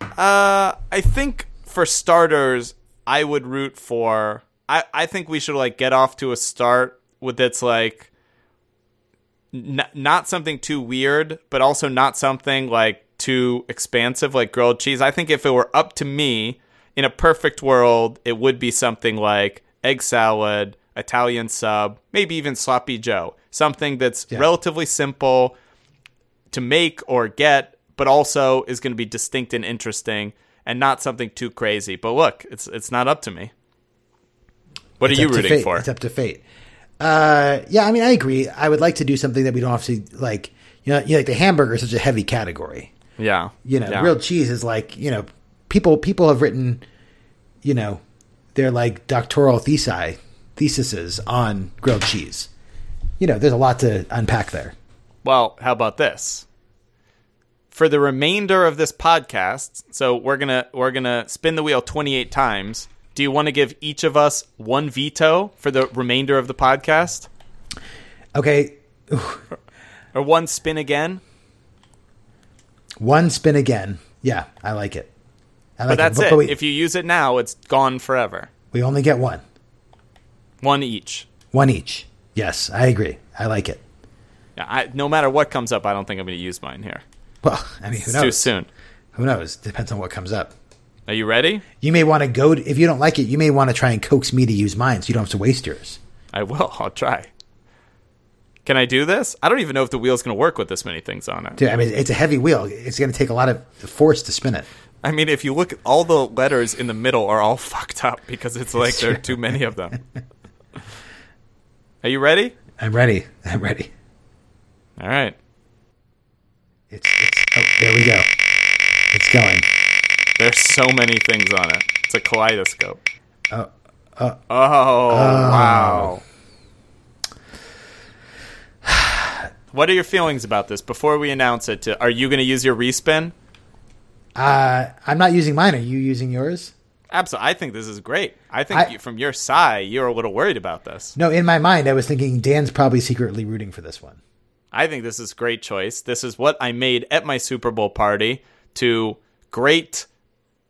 Uh, I think for starters, I would root for. I I think we should like get off to a start with it's like n- not something too weird, but also not something like too expansive, like grilled cheese. I think if it were up to me, in a perfect world, it would be something like egg salad, Italian sub, maybe even sloppy Joe. Something that's Yeah. relatively simple to make or get, but also is going to be distinct and interesting, and not something too crazy. But look, it's it's not up to me. What It's are you rooting for? It's up to fate. Uh, yeah, I mean, I agree. I would like to do something that we don't obviously like. You know, you know, like the hamburger is such a heavy category. yeah, You know, yeah. grilled cheese is like you know, people people have written, you know, they're like doctoral thesi theses on grilled cheese. You know, there's a lot to unpack there. Well, how about this? For the remainder of this podcast, so we're gonna we're gonna spin the wheel twenty eight times. Do you want to give each of us one veto for the remainder of the podcast, Okay, or one spin again? one spin again. Yeah, I like it. I like But that's But, it. but we, if you use it now, it's gone forever. we only get one, One each. one each. Yes, I agree. I like it. I, no matter what comes up, I don't think I'm going to use mine here. Well, I mean, who It's too soon. Who knows? Depends on what comes up. Are you ready? You may want to go To, if you don't like it. You may want to try and coax me to use mine, so you don't have to waste yours. I will. I'll try. Can I do this? I don't even know if the wheel's going to work with this many things on it. Dude, I mean, it's a heavy wheel. It's going to take a lot of force to spin it. I mean, if you look all the letters in the middle are all fucked up because it's like there are too many of them. Are you ready? I'm ready. I'm ready. All right. It's, it's oh, there we go. It's going. There's so many things on it. It's a kaleidoscope. Uh, uh, oh, oh. Oh, wow. What are your feelings about this before we announce it? To, are you going to use your respin? Uh, I'm not using mine. Are you using yours? Absolutely. I think this is great. I think I- you, from your side, you're a little worried about this. No, in my mind, I was thinking Dan's probably secretly rooting for this one. I think this is a great choice. This is what I made at my Super Bowl party to great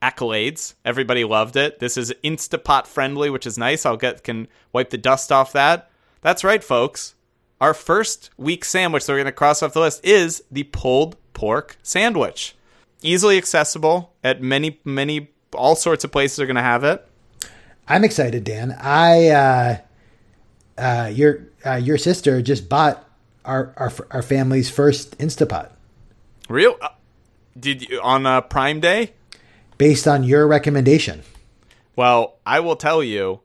accolades. Everybody loved it. This is Instapot friendly, which is nice. I'll get can wipe the dust off that. That's right, folks. Our first week sandwich that we're going to cross off the list is the pulled pork sandwich. Easily accessible at many, many, all sorts of places are going to have it. I'm excited, Dan. I uh, uh, your uh, your sister just bought our our our family's first Instapot Real? uh, Did you on uh, Prime Day? based on your recommendation. Well, I will tell you,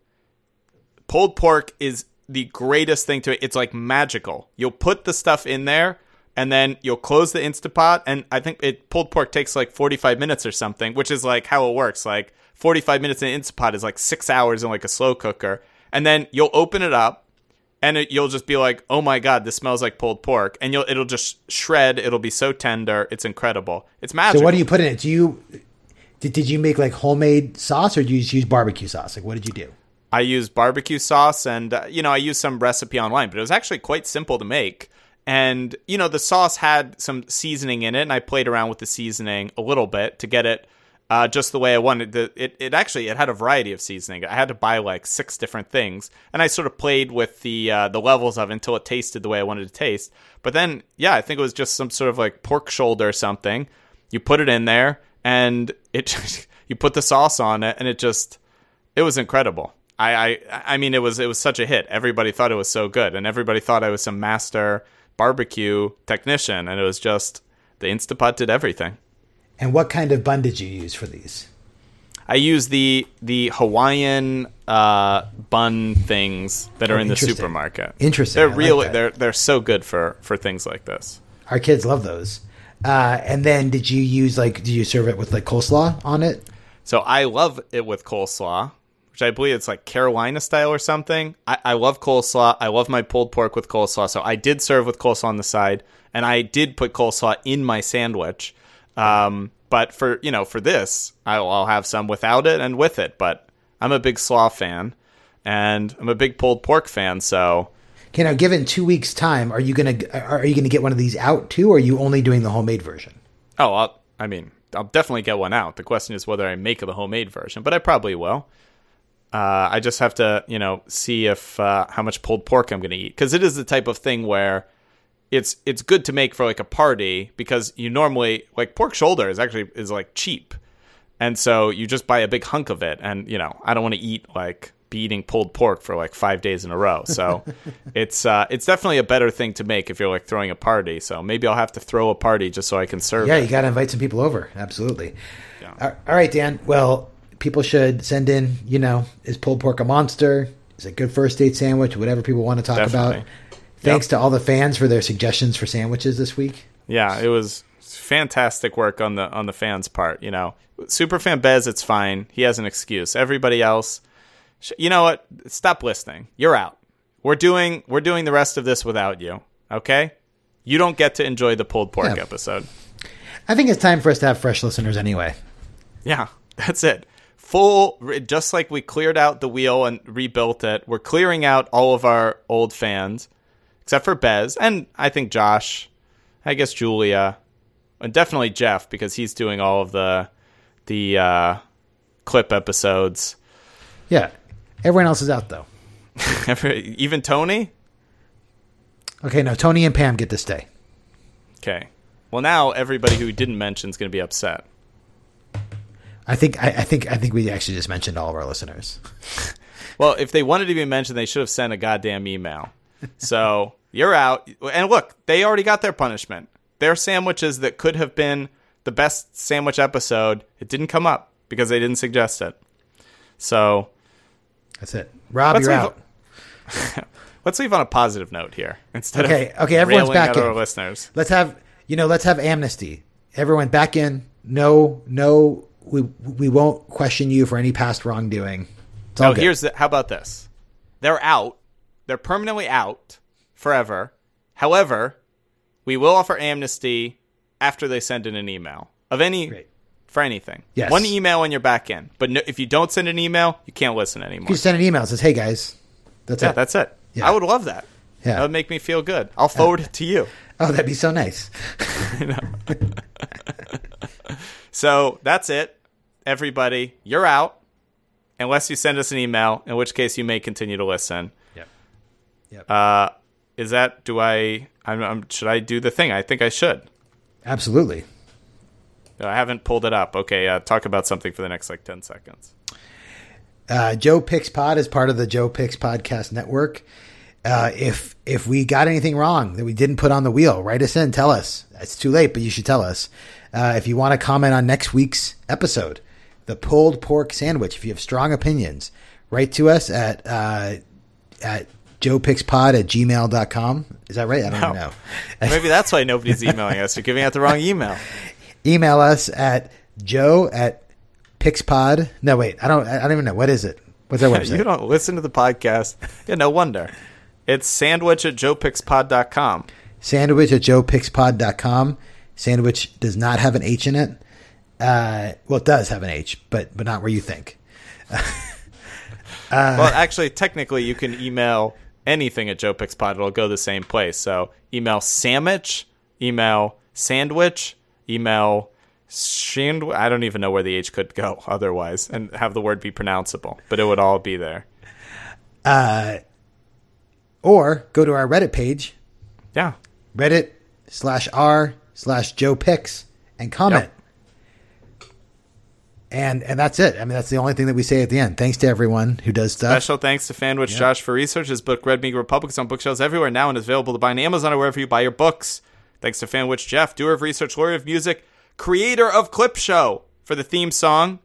pulled pork is the greatest thing to it. It's like magical. You'll put the stuff in there and then you'll close the Instapot. And I think it pulled pork takes like 45 minutes or something, which is like how it works. Like 45 minutes in Instapot is like six hours in like a slow cooker. And then you'll open it up and it, you'll just be like, "Oh my god, this smells like pulled pork," and you'll it'll just shred. It'll be so tender. It's incredible. It's magic. So what do you put in it? Do you did, did you make like homemade sauce or do you just use barbecue sauce? Like what did you do? I use barbecue sauce, and uh, you know I used some recipe online, but it was actually quite simple to make. And you know the sauce had some seasoning in it, and I played around with the seasoning a little bit to get it uh, just the way I wanted. The, it, it actually it had a variety of seasoning. I had to buy like six different things, and I sort of played with the uh, the levels of it until it tasted the way I wanted to taste. But then, yeah, I think it was just some sort of like pork shoulder or something. You put it in there, and it you put the sauce on it, and it just it was incredible. I, I I mean, it was it was such a hit. Everybody thought it was so good, and everybody thought I was some master barbecue technician, and it was just the Instapot did everything. And what kind of bun did you use for these? I use the the Hawaiian uh, bun things that are Oh, in the supermarket. Interesting. They're I really that. they're they're so good for for things like this. Our kids love those. Uh, and then did you use like did you serve it with like coleslaw on it? So I love it with coleslaw, which I believe it's like Carolina style or something. I, I love coleslaw. I love my pulled pork with coleslaw. So I did serve with coleslaw on the side, and I did put coleslaw in my sandwich. Um, but for you know for this, I'll, I'll have some without it and with it. But I'm a big slaw fan, and I'm a big pulled pork fan. So Okay, now given two weeks time, are you gonna are you gonna get one of these out too, or are you only doing the homemade version? Oh, I'll, I mean, I'll definitely get one out. The question is whether I make the homemade version, but I probably will. Uh, I just have to, you know, see if uh, how much pulled pork I'm going to eat because it is the type of thing where it's it's good to make for like a party because you normally like pork shoulder is actually is like cheap, and so you just buy a big hunk of it, and you know I don't want to eat like be eating pulled pork for like five days in a row. So it's uh, it's definitely a better thing to make if you're like throwing a party. So maybe I'll have to throw a party just so I can serve. Yeah, it. you got to invite some people over. Absolutely. Yeah. All- right, Dan. Well, people should send in. You know, is pulled pork a monster? Is it a good first date sandwich? Whatever people want to talk Definitely. about. Thanks to all the fans for their suggestions for sandwiches this week. Yeah, it was fantastic work on the on the fans' part. You know, superfan Bez, it's fine. He has an excuse. Everybody else, sh- you know what? Stop listening. You're out. We're doing we're doing the rest of this without you. Okay, you don't get to enjoy the pulled pork Yeah. episode. I think it's time for us to have fresh listeners anyway. Yeah, that's it. Full, just like we cleared out the wheel and rebuilt it, we're clearing out all of our old fans, except for Bez and I think Josh, I guess Julia, and definitely Jeff because he's doing all of the the uh, clip episodes. Yeah. Everyone else is out though. Even Tony. Okay, now Tony and Pam get to stay. Okay. Well, now everybody who didn't mention is going to be upset. I think I, I think I think we actually just mentioned all of our listeners. Well, if they wanted to be mentioned, they should have sent a goddamn email. So you're out. And look, they already got their punishment. Their sandwiches that could have been the best sandwich episode, it didn't come up because they didn't suggest it. So That's it. Rob, you're leave- out. let's leave on a positive note here instead Okay, of okay, everyone's back in. our listeners. Let's have you know. Let's have amnesty. Everyone back in. No, no. We we won't question you for any past wrongdoing. It's all Oh, here's the, how about this? They're out. They're permanently out forever. However, we will offer amnesty after they send in an email of any Great. for anything. Yes. One email when you're back in. But no, if you don't send an email, you can't listen anymore. You send an email that says, "Hey guys, that's yeah, it." that's it. Yeah. I would love that. Yeah. That would make me feel good. I'll forward it to you. oh, that'd be so nice. So that's it. Everybody, you're out. Unless you send us an email, in which case you may continue to listen. Yep. Uh, is that, do I, I'm, I'm, should I do the thing? I think I should. Absolutely. I haven't pulled it up. Okay, uh, talk about something for the next like 10 seconds. Uh, Joe Picks Pod is part of the Joe Picks Podcast Network. Uh, if if we got anything wrong that we didn't put on the wheel, write us in. Tell us. It's too late, but you should tell us. Uh, if you want to comment on next week's episode, the pulled pork sandwich. If you have strong opinions, write to us at uh, at joepixpod at gmail.com. Is that right? I don't No. know. Maybe that's why nobody's emailing us. You're giving out the wrong email. Email us at joe at pixpod. No, wait. I don't, I don't even know. What is it? What's our website? you don't listen to the podcast. Yeah, no wonder. It's sandwich at joepixpod.com. Sandwich at joepixpod.com. Sandwich does not have an H in it. Uh, well, it does have an H, but but not where you think. well, actually, technically, you can email anything at joepixpod. It'll go the same place. So email sandwich, email sandwich, email sandwich. I don't even know where the H could go otherwise and have the word be pronounceable, but it would all be there. Uh, Or go to our Reddit page, Yeah. Reddit slash r slash Joe Pix, and comment. Yep. And and that's it. I mean, that's the only thing that we say at the end. Thanks to everyone who does stuff. Special thanks to Fanwich Josh for research. His book Red Meat Republic is on bookshelves everywhere now and is available to buy on Amazon or wherever you buy your books. Thanks to Fanwich Jeff, doer of research, lawyer of music, creator of Clip Show for the theme song,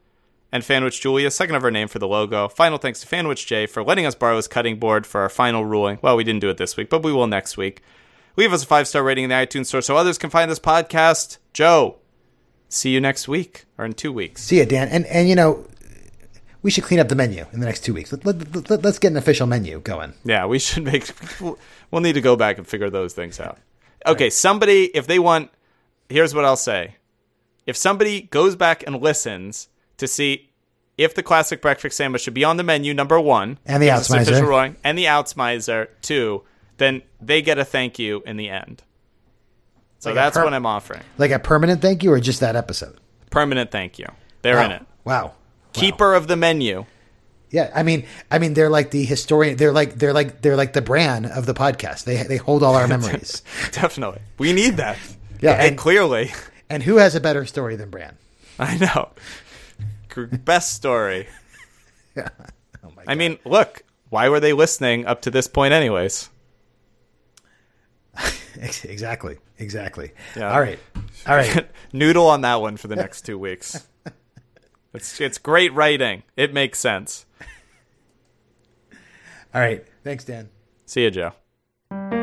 and Fanwich Julia, second of her name for the logo. Final thanks to Fanwich Jay for letting us borrow his cutting board for our final ruling. Well, we didn't do it this week, but we will next week. Leave us a five star rating in the iTunes store so others can find this podcast. Joe, see you next week or in two weeks. See you, Dan. And and you know, we should clean up the menu in the next two weeks. Let, let, let, us get an official menu going. Yeah, we should make. We'll need to go back and figure those things out. Okay, somebody, if they want, here's what I'll say: if somebody goes back and listens to see if the classic breakfast sandwich should be on the menu, number one, And the Outsmizer. and the Outsmizer, two, then they get a thank you in the end. So Like that's per- what I'm offering. Like a permanent thank you, or just that episode. Permanent thank you. They're wow. in it. Wow. Keeper of the menu. Yeah, I mean, I mean, they're like the historian. They're like they're like they're like the Bran of the podcast. They they hold all our memories. Definitely. We need that. Yeah, And, and- clearly, and who has a better story than Bran? I know. Best story. yeah. Oh my I mean, look, why were they listening up to this point, anyways? Ex- exactly, exactly. Yeah. All right, all right. Noodle on that one for the next two weeks. It's it's great writing. It makes sense. All right. Thanks, Dan. See you, Joe.